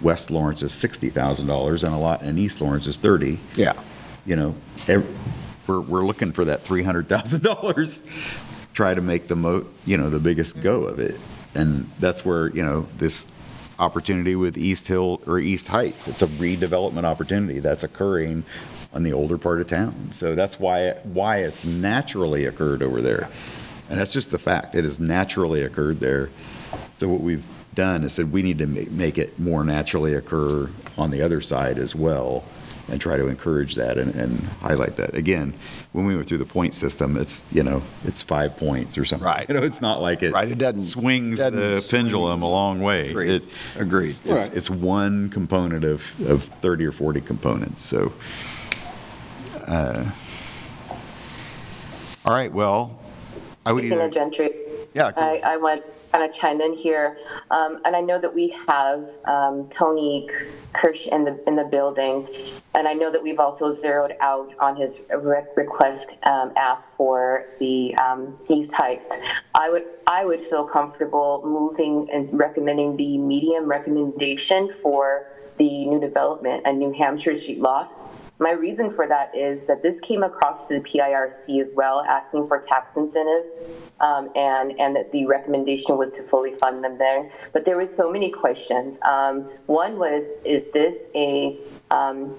West Lawrence is $60,000 and a lot in East Lawrence is 30. Yeah. You know, ev- we're, we're looking for that $300,000, try to make the mo, you know, the biggest go of it. And that's where, you know, this opportunity with East Hill or East Heights. It's a redevelopment opportunity that's occurring on the older part of town. So that's why, why it's naturally occurred over there. And that's just the fact. It has naturally occurred there. So what we've done is said we need to ma- make it more naturally occur on the other side as well and try to encourage that and, and highlight that. Again, when we went through the point system, it's, you know, it's five points or something. Right. You know, it's not like it Right, it doesn't- swings doesn't the pendulum a long way. Agreed. It- Agreed. It's, it's, it's one component of, of 30 or 40 components, so. uh, All right, well, I would Christina either, Gentry. Yeah, go I, I want to kind of chime in here. Um, and I know that we have um, Tony Kirsch in the in the building, and I know that we've also zeroed out on his rec- request um, asked for the um, East Heights. I would I would feel comfortable moving and recommending the medium recommendation for the new development and New Hampshire Street Lofts. My reason for that is that this came across to the PIRC as well, asking for tax incentives, um, and and that the recommendation was to fully fund them there. But there was so many questions. Um, one was, is this a um,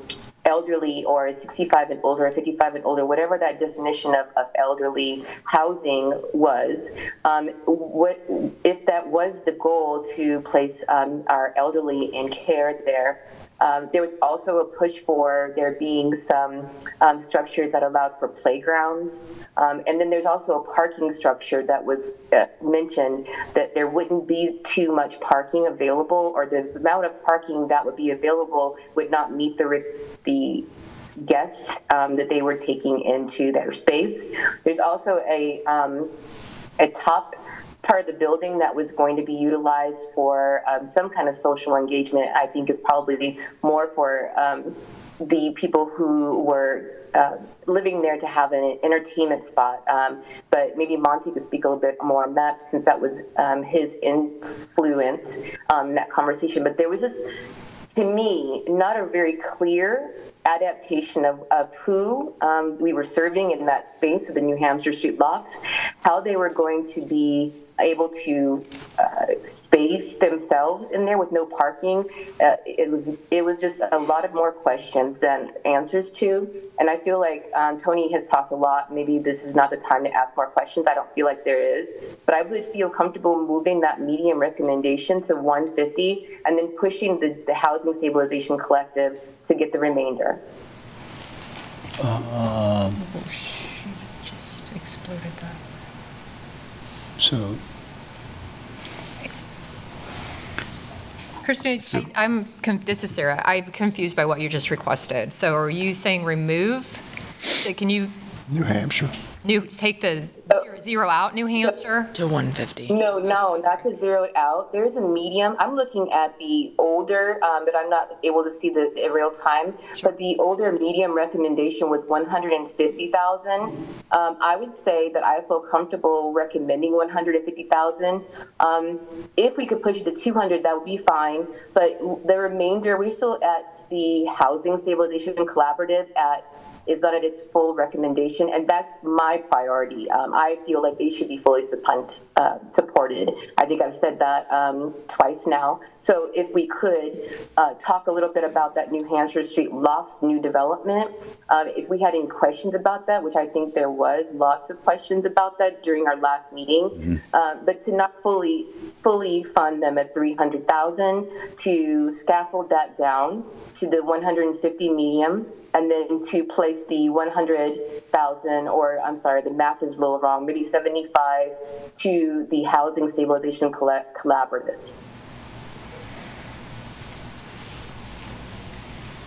elderly or 65 and older, or 55 and older, whatever that definition of, of elderly housing was, um, what if that was the goal to place um, our elderly in care there? Um, there was also a push for there being some um, that allowed for playgrounds. Um, and then there's also a parking structure that was uh, mentioned that there wouldn't be too much parking available, or the amount of parking that would be available would not meet the, the guests um, that they were taking into their space. There's also a, um, a top part of the building that was going to be utilized for um, some kind of social engagement, I think is probably more for um, the people who were uh, living there to have an entertainment spot. Um, but maybe Monty could speak a little bit more on that since that was um, his influence, um, that conversation. But there was this, to me, not a very clear adaptation of, of who um, we were serving in that space of the New Hampshire Street Lofts, how they were going to be able to uh, space themselves in there with no parking. Uh, it was it was just a lot of more questions than answers to. And I feel like um, Tony has talked a lot. Maybe this is not the time to ask more questions. I don't feel like there is, but I would feel comfortable moving that medium recommendation to 150 and then pushing the, the Housing Stabilization Collective to get the remainder. Um, Just exploded that. So, Christine, I- I'm, con- this is Sarah. I'm confused by what you just requested. So are you saying remove? So Can you New Hampshire. New, take the zero- zero out New Hampshire? To 150. No, no, not to zero it out. There's a medium. I'm looking at the older, um, but I'm not able to see the in real time. But the older medium recommendation was 150,000. Um, I would say that I feel comfortable recommending 150,000. Um, if we could push it to 200, that would be fine. But the remainder, we're still at the Housing Stabilization Collaborative at is not at its full recommendation, and that's my priority. Um, I feel like they should be fully uh, supported. I think I've said that um, twice now. So if we could uh, talk a little bit about that New Hampshire Street Lofts new development, um, if we had any questions about that, which I think there was lots of questions about that during our last meeting, uh, but to not fully fully fund them at 300,000 to scaffold that down to the 150 medium and then to place the 100,000, or I'm sorry, the math is a little wrong, maybe 75 to the Housing Stabilization Collaborative.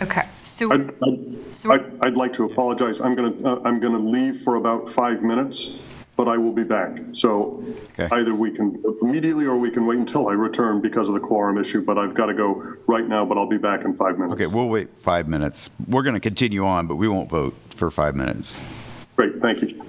Okay, so, I'd, I'd- I'd, I'd like to apologize. I'm going to, uh, I'm going to leave for about five minutes, but I will be back. So either we can immediately or we can wait until I return because of the quorum issue, but I've got to go right now, but I'll be back in five minutes. okay, we'll wait five minutes. We're going to continue on, but we won't vote for five minutes. Great, thank you.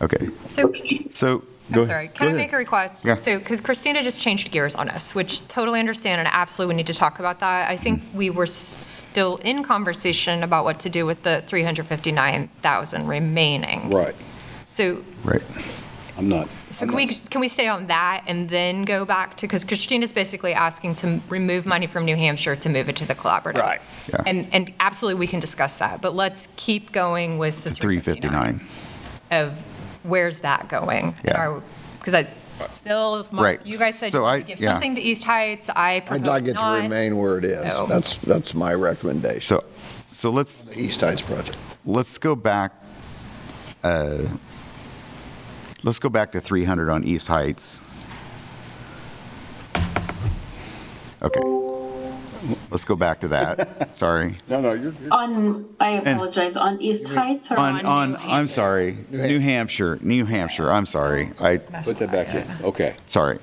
Okay, so, so, I'm sorry, ahead. can Go I ahead. make a request? Yeah. So, because Christina just changed gears on us, which totally understand and absolutely we need to talk about that. I think Mm-hmm. we were still in conversation about what to do with the 359,000 remaining. Right. So Right. I'm not. So I'm can we, not- can we stay on that and then go back to, because Christina's basically asking to remove money from New Hampshire to move it to the collaborative. Right. Yeah. And, and absolutely, we can discuss that, but let's keep going with the 359 359. of where's that going? Yeah. Because I, Phil, Mark, Right. you guys said So you I- give yeah. something to East Heights, I I'd propose like it to remain where it is. So- That's, that's my recommendation. So, so let's, The East Heights project. let's go back, uh, let's go back to 300 on East Heights. Okay. Let's go back to that. Sorry. No, no, you're, On, I apologize, on East Heights or On, on? on, New I'm sorry, New Hampshire, New Hampshire, I'm sorry. I, put that back in. Okay. sorry.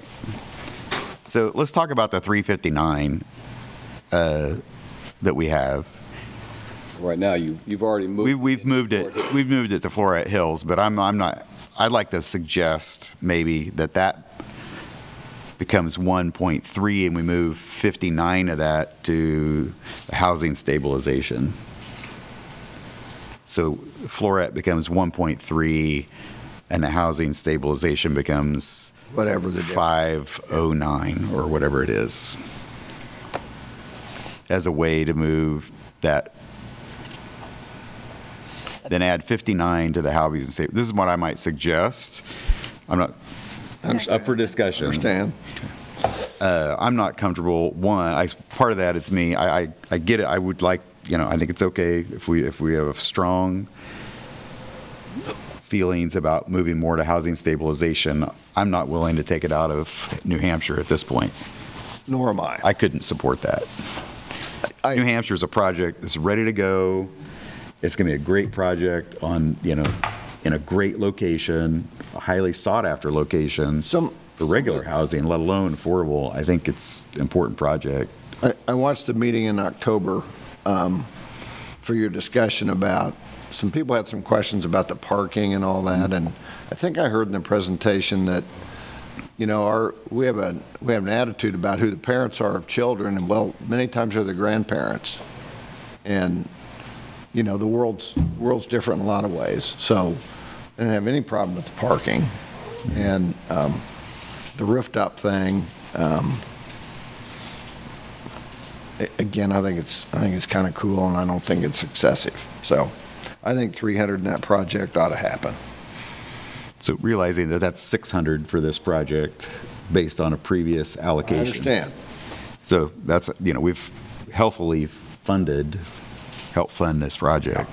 So let's talk about the 359 uh, that we have. Right now, you, you've already moved. We, we've moved it, we've moved it to Floret Hills, but I'm, I'm not, I'd like to suggest maybe that that becomes 1.3 and we move 59 of that to the housing stabilization. So Floret becomes 1.3 and the housing stabilization becomes Whatever the difference. 509 or whatever it is. As a way to move that then add 59 to the housing sta This is what I might suggest. I'm not, up for discussion. Understand? Uh, I'm not comfortable, one, I, part of that is me, I, I, I get it, I would like, you know, I think it's okay if we, if we have strong feelings about moving more to housing stabilization. I'm not willing to take it out of New Hampshire at this point. Nor am I. I couldn't support that. I- New Hampshire's a project that's ready to go. It's going to be a great project on, you know, in a great location, a highly sought-after location Some, for regular housing, let alone affordable. I think it's an important project. I, I watched the meeting in October um, for your discussion about, some people had some questions about the parking and all that, and I think I heard in the presentation that, you know, our, we have a, we have an attitude about who the parents are of children, and well, many times they're the grandparents. And, you know, the world's, world's different in a lot of ways, so I didn't have any problem with the parking. And um, the rooftop thing, um, a- again, I think it's, I think it's kind of cool, and I don't think it's excessive. So I think 300 in that project ought to happen. So realizing that that's 600 for this project based on a previous I allocation. understand. So that's, you know, we've healthily funded, helped fund this project.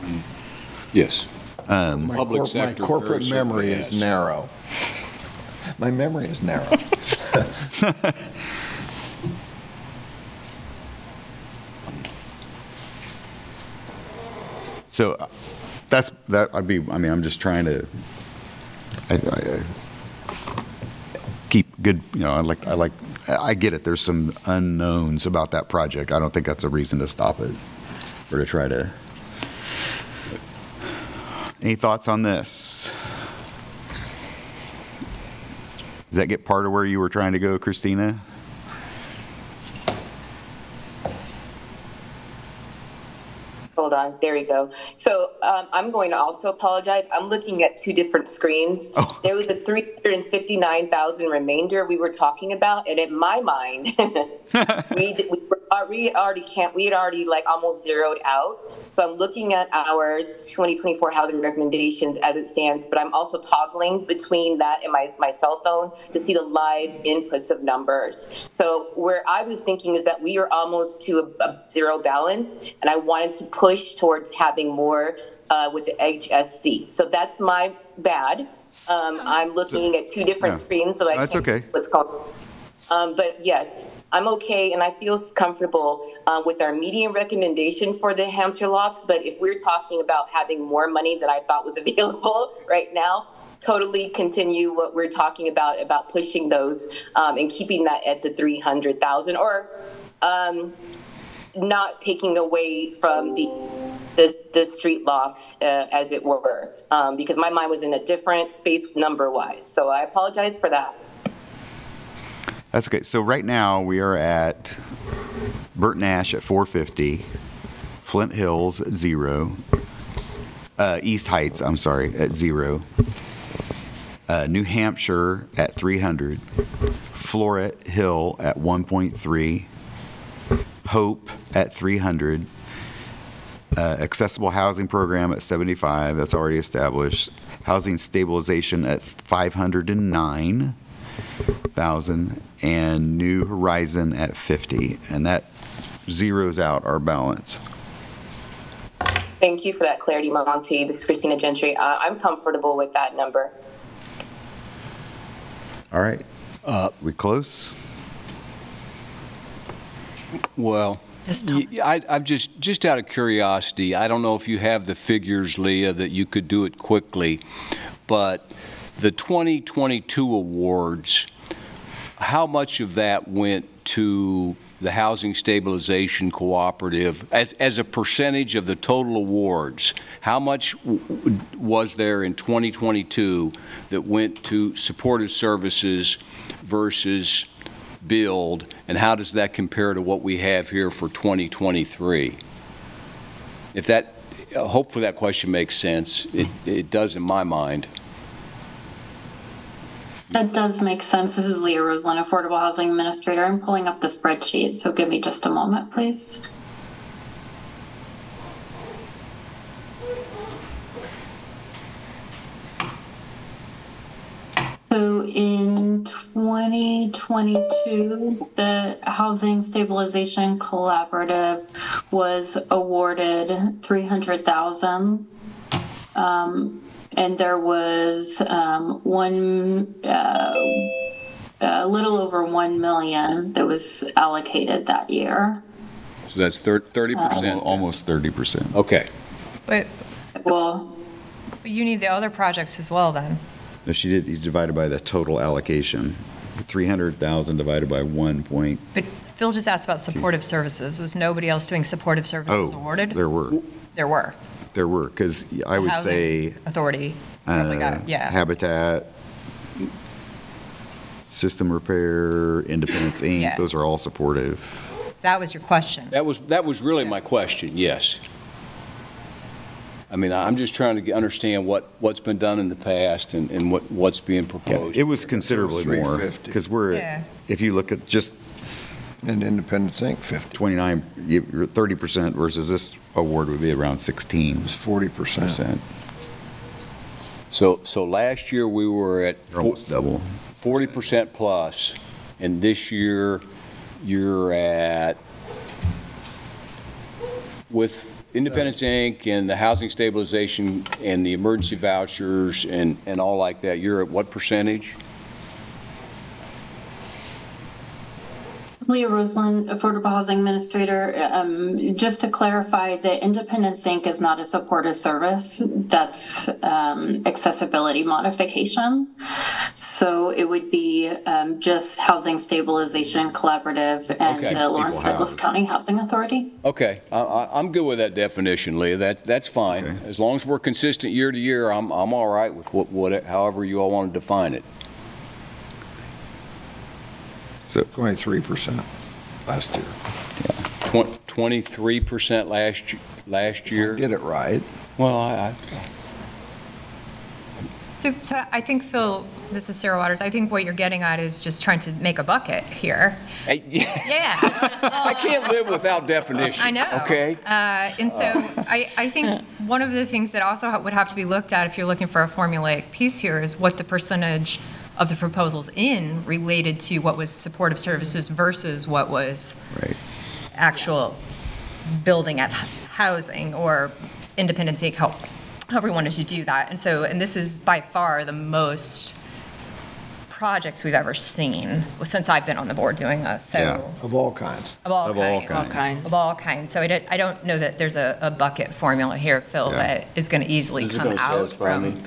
Yes. Um, My Public corp- sector My corporate very memory is has. narrow. My memory is narrow. So uh, that's, that, I'd be, I mean, I'm just trying to, I, I, I keep good, you know, I like, I like, I get it, there's some unknowns about that project. I don't think that's a reason to stop it or to try to. Any thoughts on this? Does that get part of where you were trying to go, Christina? Hold on, there we go. So um, I'm going to also apologize. I'm looking at two different screens. There was a 359,000 remainder we were talking about, and in my mind, we, we, were, we already can't. We had already like almost zeroed out. So I'm looking at our 2024 housing recommendations as it stands, but I'm also toggling between that and my my cell phone to see the live inputs of numbers. So where I was thinking is that we are almost to a, a zero balance, and I wanted to push towards having more uh, with the HSC. So that's my bad. Um, I'm looking at two different Yeah. screens, so I That's can't okay. see what's going. Um, but yes, I'm okay, and I feel comfortable uh, with our median recommendation for the Hampshire Lofts. But if we're talking about having more money than I thought was available right now, totally continue what we're talking about about pushing those um, and keeping that at the 300,000 or um, not taking away from the the, the street lots uh, as it were um, because my mind was in a different space number wise so i apologize for that That's okay. So right now, we are at Bert Nash at 450, Flint Hills at zero, uh, East Heights, I'm sorry, at zero. uh, New Hampshire at 300, Floret Hill at 1.3, Hope at 300, uh, accessible housing program at 75, that's already established, housing stabilization at 509,000, and New Horizon at 50, and that zeroes out our balance. Thank you for that clarity, Monty. This is Christina Gentry. Uh, I'm comfortable with that number. All right. We close? Well, I'm just, just out of curiosity, I don't know if you have the figures, Leah, that you could do it quickly, but the 2022 awards, how much of that went to the Housing Stabilization Cooperative as, as a percentage of the total awards? How much w- was there in 2022 that went to supportive services versus build, and how does that compare to what we have here for 2023? If that, hopefully that question makes sense. It, it does in my mind. That does make sense. This is Leah Roslin, Affordable Housing Administrator. I'm pulling up the spreadsheet, so give me just a moment, please. So in 2022, the Housing Stabilization Collaborative was awarded 300,000. Um, and there was um, one, uh, a little over 1 million that was allocated that year. So that's thir- 30%? Almost 30%. Okay. But Well, but you need the other projects as well then. No, she did, you divided by the total allocation. 300,000 divided by 1 point, But Phil just asked about supportive services. Was nobody else doing supportive services oh, awarded? there were, There were. there were, because I would Housing say Authority probably got uh, it, yeah. Habitat, System Repair, Independence, Yeah. Those are all supportive. That was your question. That was, that was really my question, yes. I mean, I'm just trying to get- understand what, what's been done in the past and, and what, what's being Yeah, proposed. it was considerably more, 350. because we're, Yeah. if you look at just And Independence Inc., 50. 29, you- you're 30% versus this award would be around 16%. It's 40%. So, so last year we were at They're almost double. 40% plus, and this year you're at, with Independence Inc. and the housing stabilization and the emergency vouchers and, and all like that, you're at what percentage? Leah Roslin, Affordable Housing Administrator. Um, Just to clarify, the Independent Inc. is not a supportive service. That's um, accessibility modification. So it would be um, just Housing Stabilization Collaborative and Okay. the Lawrence Equal Douglas housed. County Housing Authority. Okay, I, I, I'm good with that definition, Leah, that, that's fine. As long as we're consistent year to year, I'm, I'm all right with what, what, however you all want to define it. So 23% last year. Twen- 23% last, y- last year? Get it right. Well, I, I, So, so I think, Phil, this is Sarah Waters, I think what you're getting at is just trying to make a bucket here. Hey, yeah, Yeah, I can't live without definition. I know. Okay? Uh, And so I, I think one of the things that also ha- would have to be looked at if you're looking for a formulaic piece here is what the percentage of the proposals in related to what was supportive services versus what was Right. actual building at h- housing or Independence Inc., how- however we wanted to do that. And so, and this is by far the most projects we've ever seen since I've been on the board doing this, Yeah. so. Of all kinds. Of all kinds. Of all kinds. kinds. Of all kinds. So I don't, I don't know that there's a, a bucket formula here, Phil, Yeah. that is going to easily This is come gonna out satisfy me. from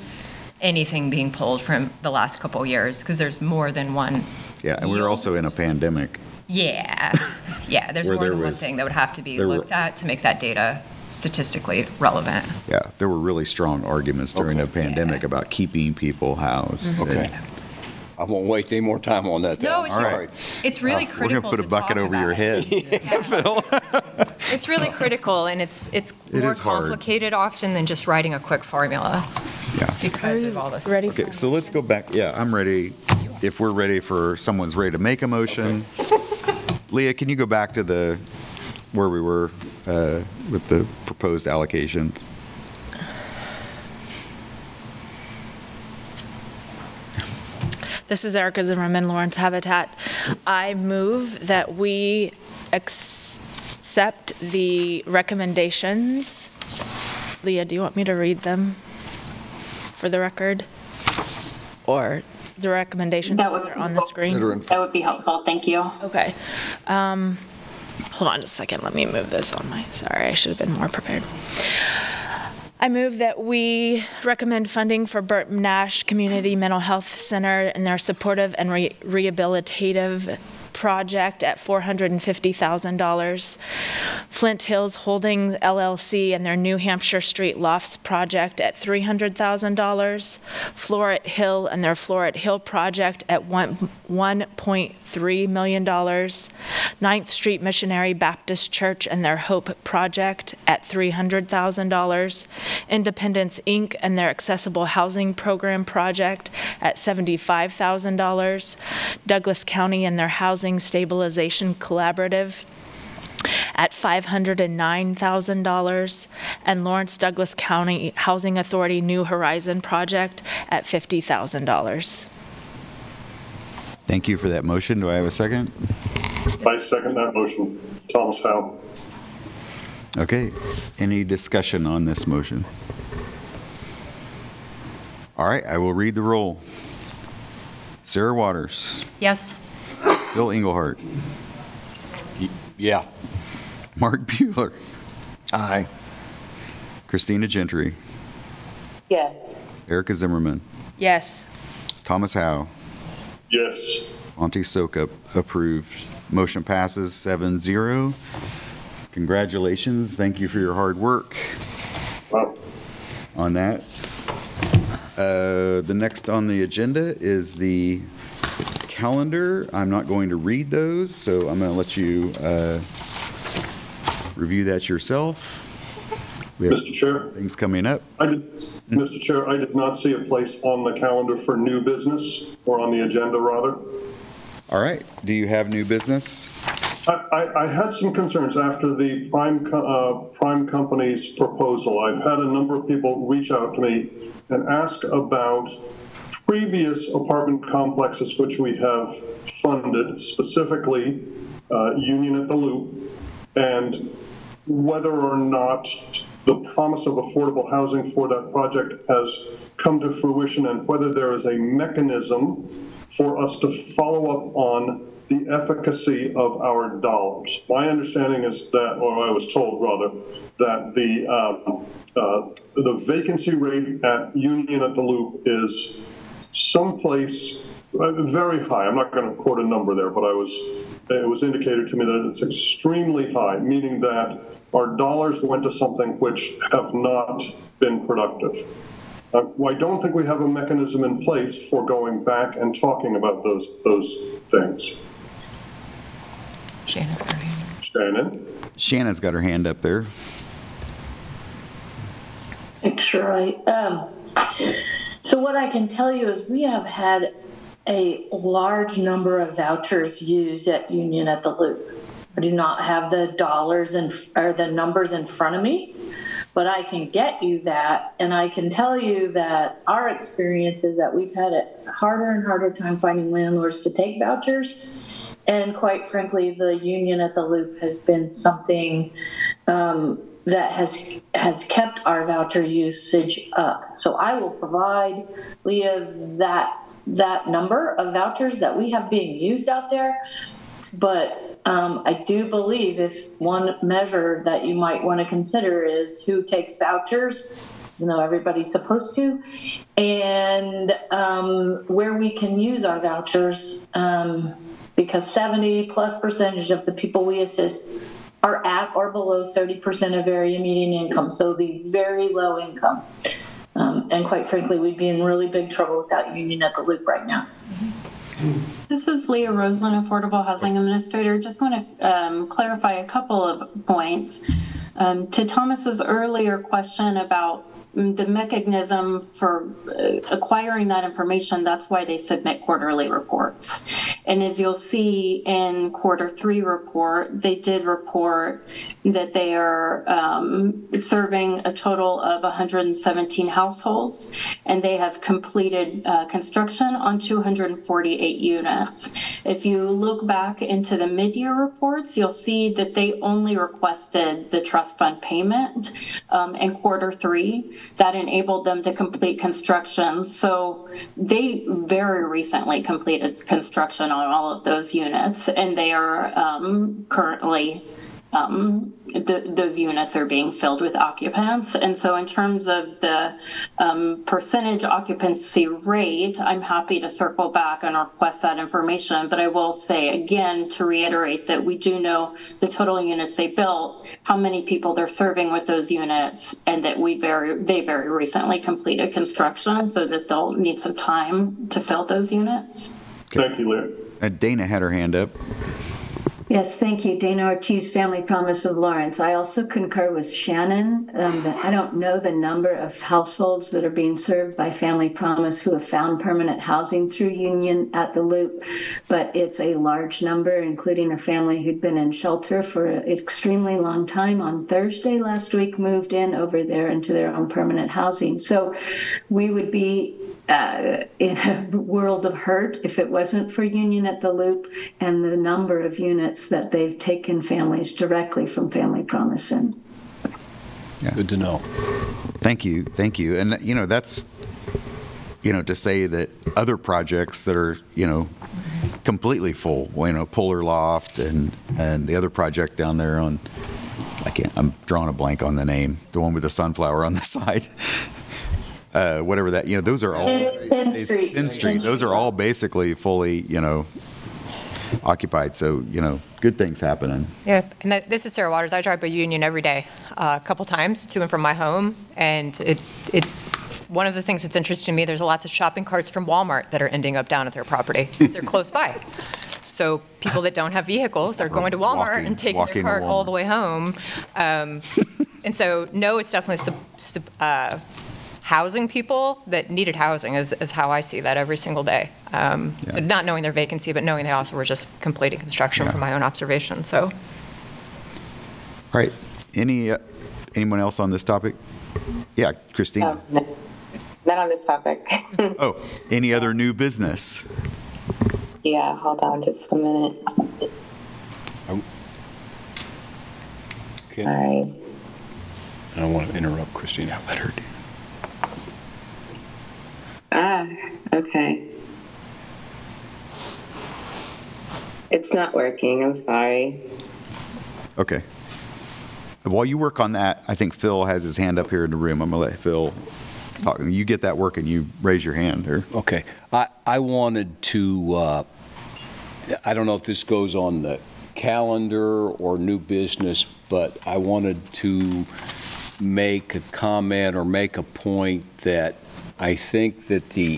anything being pulled from the last couple of years, because there's more than one. Yeah, and we were also in a pandemic. Yeah, yeah, there's more there than one thing that would have to be there were- looked at to make that data statistically relevant. Yeah, there were really strong arguments during the pandemic about keeping people housed. Okay. I won't waste any more time on that, though. No, I'm it's, sorry. it's really We're going to put a to bucket talk over your about. head. It's really critical, and it's, it's It more is hard. complicated often than just writing a quick formula. Yeah. Because of all this. Ready? Okay, so let's go back. Yeah, I'm ready. If we're ready for, someone's ready to make a motion. Leah, can you go back to the, where we were uh, with the proposed allocations? This is Erica Zimmerman, Lawrence Habitat. I move that we accept the recommendations. Leah, do you want me to read them for the record? Or the recommendations that are on the screen? That would be helpful, thank you. Okay. Um, Hold on just a second, let me move this on my, sorry, I should have been more prepared. I move that we recommend funding for Bert Nash Community Mental Health Center and their supportive and re- rehabilitative project at $450,000. Flint Hills Holdings LLC and their New Hampshire Street Lofts project at $300,000. Floret Hill and their Floret Hill project at one- $1.3 million. Ninth Street Missionary Baptist Church and their Hope project at $300,000. Independence Inc. and their Accessible Housing Program project at $75,000. Douglas County and their Housing Stabilization Collaborative at $509,000, and Lawrence Douglas County Housing Authority New Horizon Project at $50,000. Thank you for that motion. Do I have a second? I second that motion. Thomas Howe. Okay, any discussion on this motion? All right, I will read the roll. Sarah Waters, Yes. Phil Engelhardt, Yeah. Mark Buhler, Aye. Christina Gentry, Yes. Erica Zimmerman, Yes. Thomas Howe, Yes. Monty Sokup, approved. Motion passes 7-0. Congratulations, thank you for your hard work Wow. on that. Uh, The next on the agenda is the calendar. I'm not going to read those, so I'm going to let you uh, review that yourself. We have Mr. Chair? things coming up. I did, Mr. Chair, I did not see a place on the calendar for new business, or on the agenda, rather. All right, do you have new business? I, I, I had some concerns after the prime, co- uh, prime company's proposal. I've had a number of people reach out to me and ask about previous apartment complexes which we have funded, specifically uh, Union at the Loop, and whether or not the promise of affordable housing for that project has come to fruition and whether there is a mechanism for us to follow up on the efficacy of our dollars. My understanding is that, or I was told rather, that the, um, uh, the vacancy rate at Union at the Loop is someplace uh, very high. I'm not going to quote a number there, but I was, it was indicated to me that it's extremely high, meaning that our dollars went to something which have not been productive. Uh, I don't think we have a mechanism in place for going back and talking about those, those things. Shannon's got her hand. Shannon? Shannon's got her hand up there. Make sure I, um, so what I can tell you is we have had a large number of vouchers used at Union at the Loop. I do not have the dollars and, or the numbers in front of me, but I can get you that. And I can tell you that our experience is that we've had a harder and harder time finding landlords to take vouchers. And quite frankly, the Union at the Loop has been something, um, that has has kept our voucher usage up. So I will provide Leah that that number of vouchers that we have being used out there. But um, I do believe if one measure that you might want to consider is who takes vouchers, even though everybody's supposed to, and um, where we can use our vouchers, um, because 70 plus percentage of the people we assist are at or below 30% of area median income, so the very low income. Um, and quite frankly, we'd be in really big trouble without Union at the Loop right now. This is Leah Roseland, Affordable Housing Administrator. Just want to um, clarify a couple of points. Um, To Thomas's earlier question about the mechanism for uh, acquiring that information, that's why they submit quarterly reports. And as you'll see in quarter three report, they did report that they are um, serving a total of 117 households, and they have completed uh, construction on 248 units. If you look back into the mid-year reports, you'll see that they only requested the trust fund payment um, in quarter three. That enabled them to complete construction. So they very recently completed construction on all of those units, and they are um, currently um, th- those units are being filled with occupants. And so, in terms of the um, percentage occupancy rate, I'm happy to circle back and request that information. But I will say again to reiterate that we do know the total units they built, how many people they're serving with those units, and that we very they very recently completed construction, so that they'll need some time to fill those units. Thank you, Leah. Uh, Dana had her hand up. Yes, thank you. Dana Ortiz, Family Promise of Lawrence. I also concur with Shannon. Um, that I don't know the number of households that are being served by Family Promise who have found permanent housing through Union at the Loop, but it's a large number, including a family who'd been in shelter for an extremely long time. On Thursday last week, moved in over there into their own permanent housing. So we would be uh, in a world of hurt if it wasn't for Union at the Loop and the number of units that they've taken families directly from Family Promise in. Good to know. Thank you, thank you. And, you know, that's, you know, to say that other projects that are, you know, completely full, you know, Poehler Loft and, and the other project down there on, I can't, I'm drawing a blank on the name, the one with the sunflower on the side. Uh, whatever that, you know, those are all. Penn Street. Thin Street, those are all basically fully, you know, occupied, so, you know, good things happening. Yeah, and that, this is Sarah Waters. I drive by Union every day, uh, a couple times to and from my home, and it, it, one of the things that's interesting to me, there's a lots of shopping carts from Walmart that are ending up down at their property because they're close by. So people that don't have vehicles are going to Walmart Walking- and taking walking their cart all the way home. Um, and so, no, it's definitely sub, sub, uh, housing people that needed housing is, is how I see that every single day. Um, So not knowing their vacancy, but knowing they also were just completing construction from my own observation. So. All right, any, uh, anyone else on this topic? Yeah, Christine. No, Not on this topic. Oh, any other new business? Yeah, hold on just a minute. Okay. All right. I don't want to interrupt Christine. Yeah, let her do. Ah, okay. It's not working, I'm sorry. Okay. While you work on that, I think Phil has his hand up here in the room. I'm gonna let Phil talk. You get that working, you raise your hand there. Okay. I, I wanted to, uh, I don't know if this goes on the calendar or new business, but I wanted to make a comment or make a point that I think that the,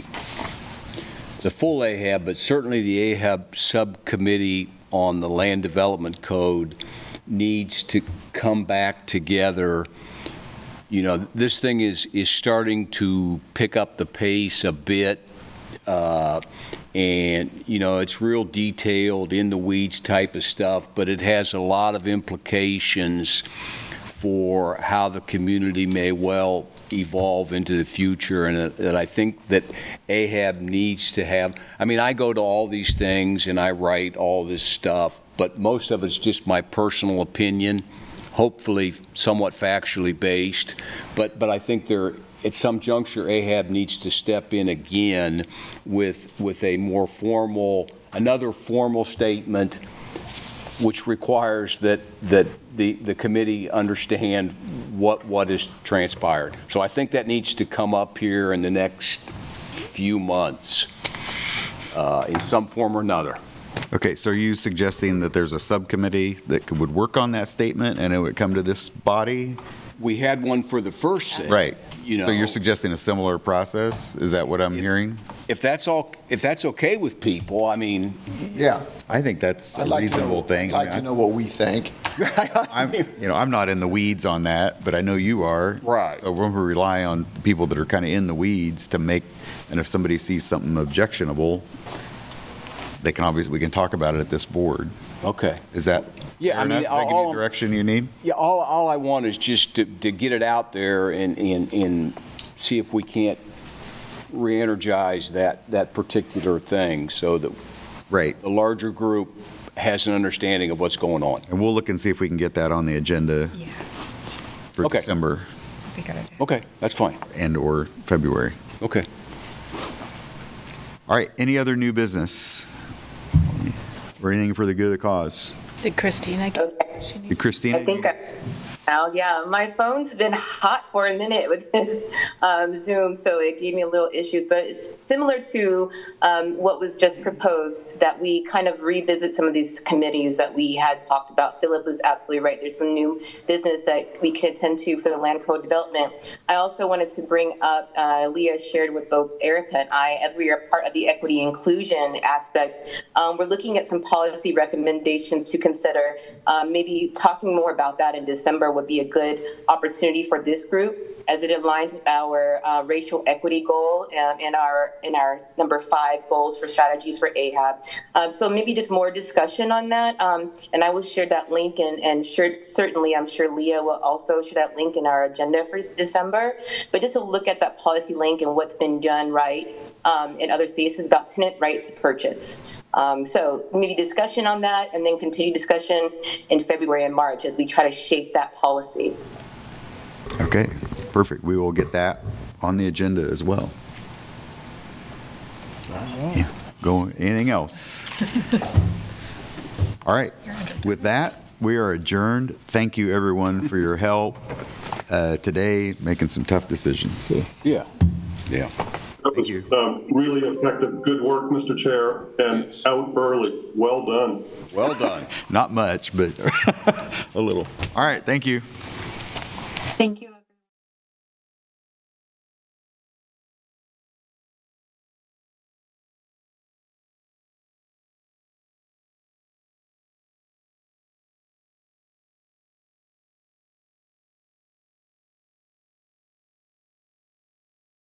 the full AHAB, but certainly the AHAB subcommittee on the Land Development Code needs to come back together you know, this thing is, is starting to pick up the pace a bit. Uh, and, you know, it's real detailed, in the weeds type of stuff, but it has a lot of implications for how the community may well evolve into the future. And that- that I think that AHAB needs to have, I mean, I go to all these things and I write all this stuff, but most of it's just my personal opinion hopefully somewhat factually based. But, but I think there, at some juncture, AHAB needs to step in again with, with a more formal, another formal statement, which requires that, that the, the committee understand what, what has transpired. So I think that needs to come up here in the next few months, uh, in some form or another. Okay, so are you suggesting that there's a subcommittee that could- would work on that statement and it would come to this body? we had one for the first. Right. You So you're suggesting a similar process? Is that what I'm hearing? If that's all, if that's okay with people, I mean, Yeah. I think that's a I'd like to know- reasonable thing. I'd like to know what we think. I'm, you know, I'm not in the weeds on that, but I know you are. Right. So we're going to rely on people that are kind of in the weeds to make, and if somebody sees something objectionable, they can obviously, we can talk about it at this board. okay. Is that Yeah, fair I mean, enough? Does that give you all- direction you need? Yeah, all, all I want is just to, to get it out there and, and, and see if we can't re-energize that, that particular thing so that Right. the larger group has an understanding of what's going on. And we'll look and see if we can get that on the agenda Yeah, for Okay. December Be good idea. Okay, that's fine. and/or February. Okay. All right, any other new business? Or anything for the good of the cause? Did Christina get? Okay. Christina? I think, I- oh, yeah, my phone's been hot for a minute with this um, Zoom, so it gave me a little issues, but it's similar to um, what was just proposed, that we kind of revisit some of these committees that we had talked about. Philip was absolutely right. There's some new business that we can attend to for the land code development. I also wanted to bring up, uh, Leah shared with both Erica and I, as we are part of the equity inclusion aspect, um, we're looking at some policy recommendations to consider. Um, maybe talking more about that in December would be a good opportunity for this group as it aligns with our uh, racial equity goal um, and our in our number five goals for strategies for AHAB. Um, so maybe just more discussion on that. Um, and I will share that link and, and sure, certainly I'm sure Leah will also share that link in our agenda for December. But just to look at that policy link and what's been done right um, in other spaces about tenant right to purchase. Um, so maybe discussion on that and then continue discussion in February and March as we try to shape that policy. Okay, perfect. We will get that on the agenda as well. Yeah, Go, anything else? All right, with that, we are adjourned. Thank you, everyone, for your help uh, today, making some tough decisions. So, Yeah, yeah. That was um, really effective. Good work, Mr. Chair, and out early. Well done. Well done. Not much, but a little. All right, thank you. Thank you.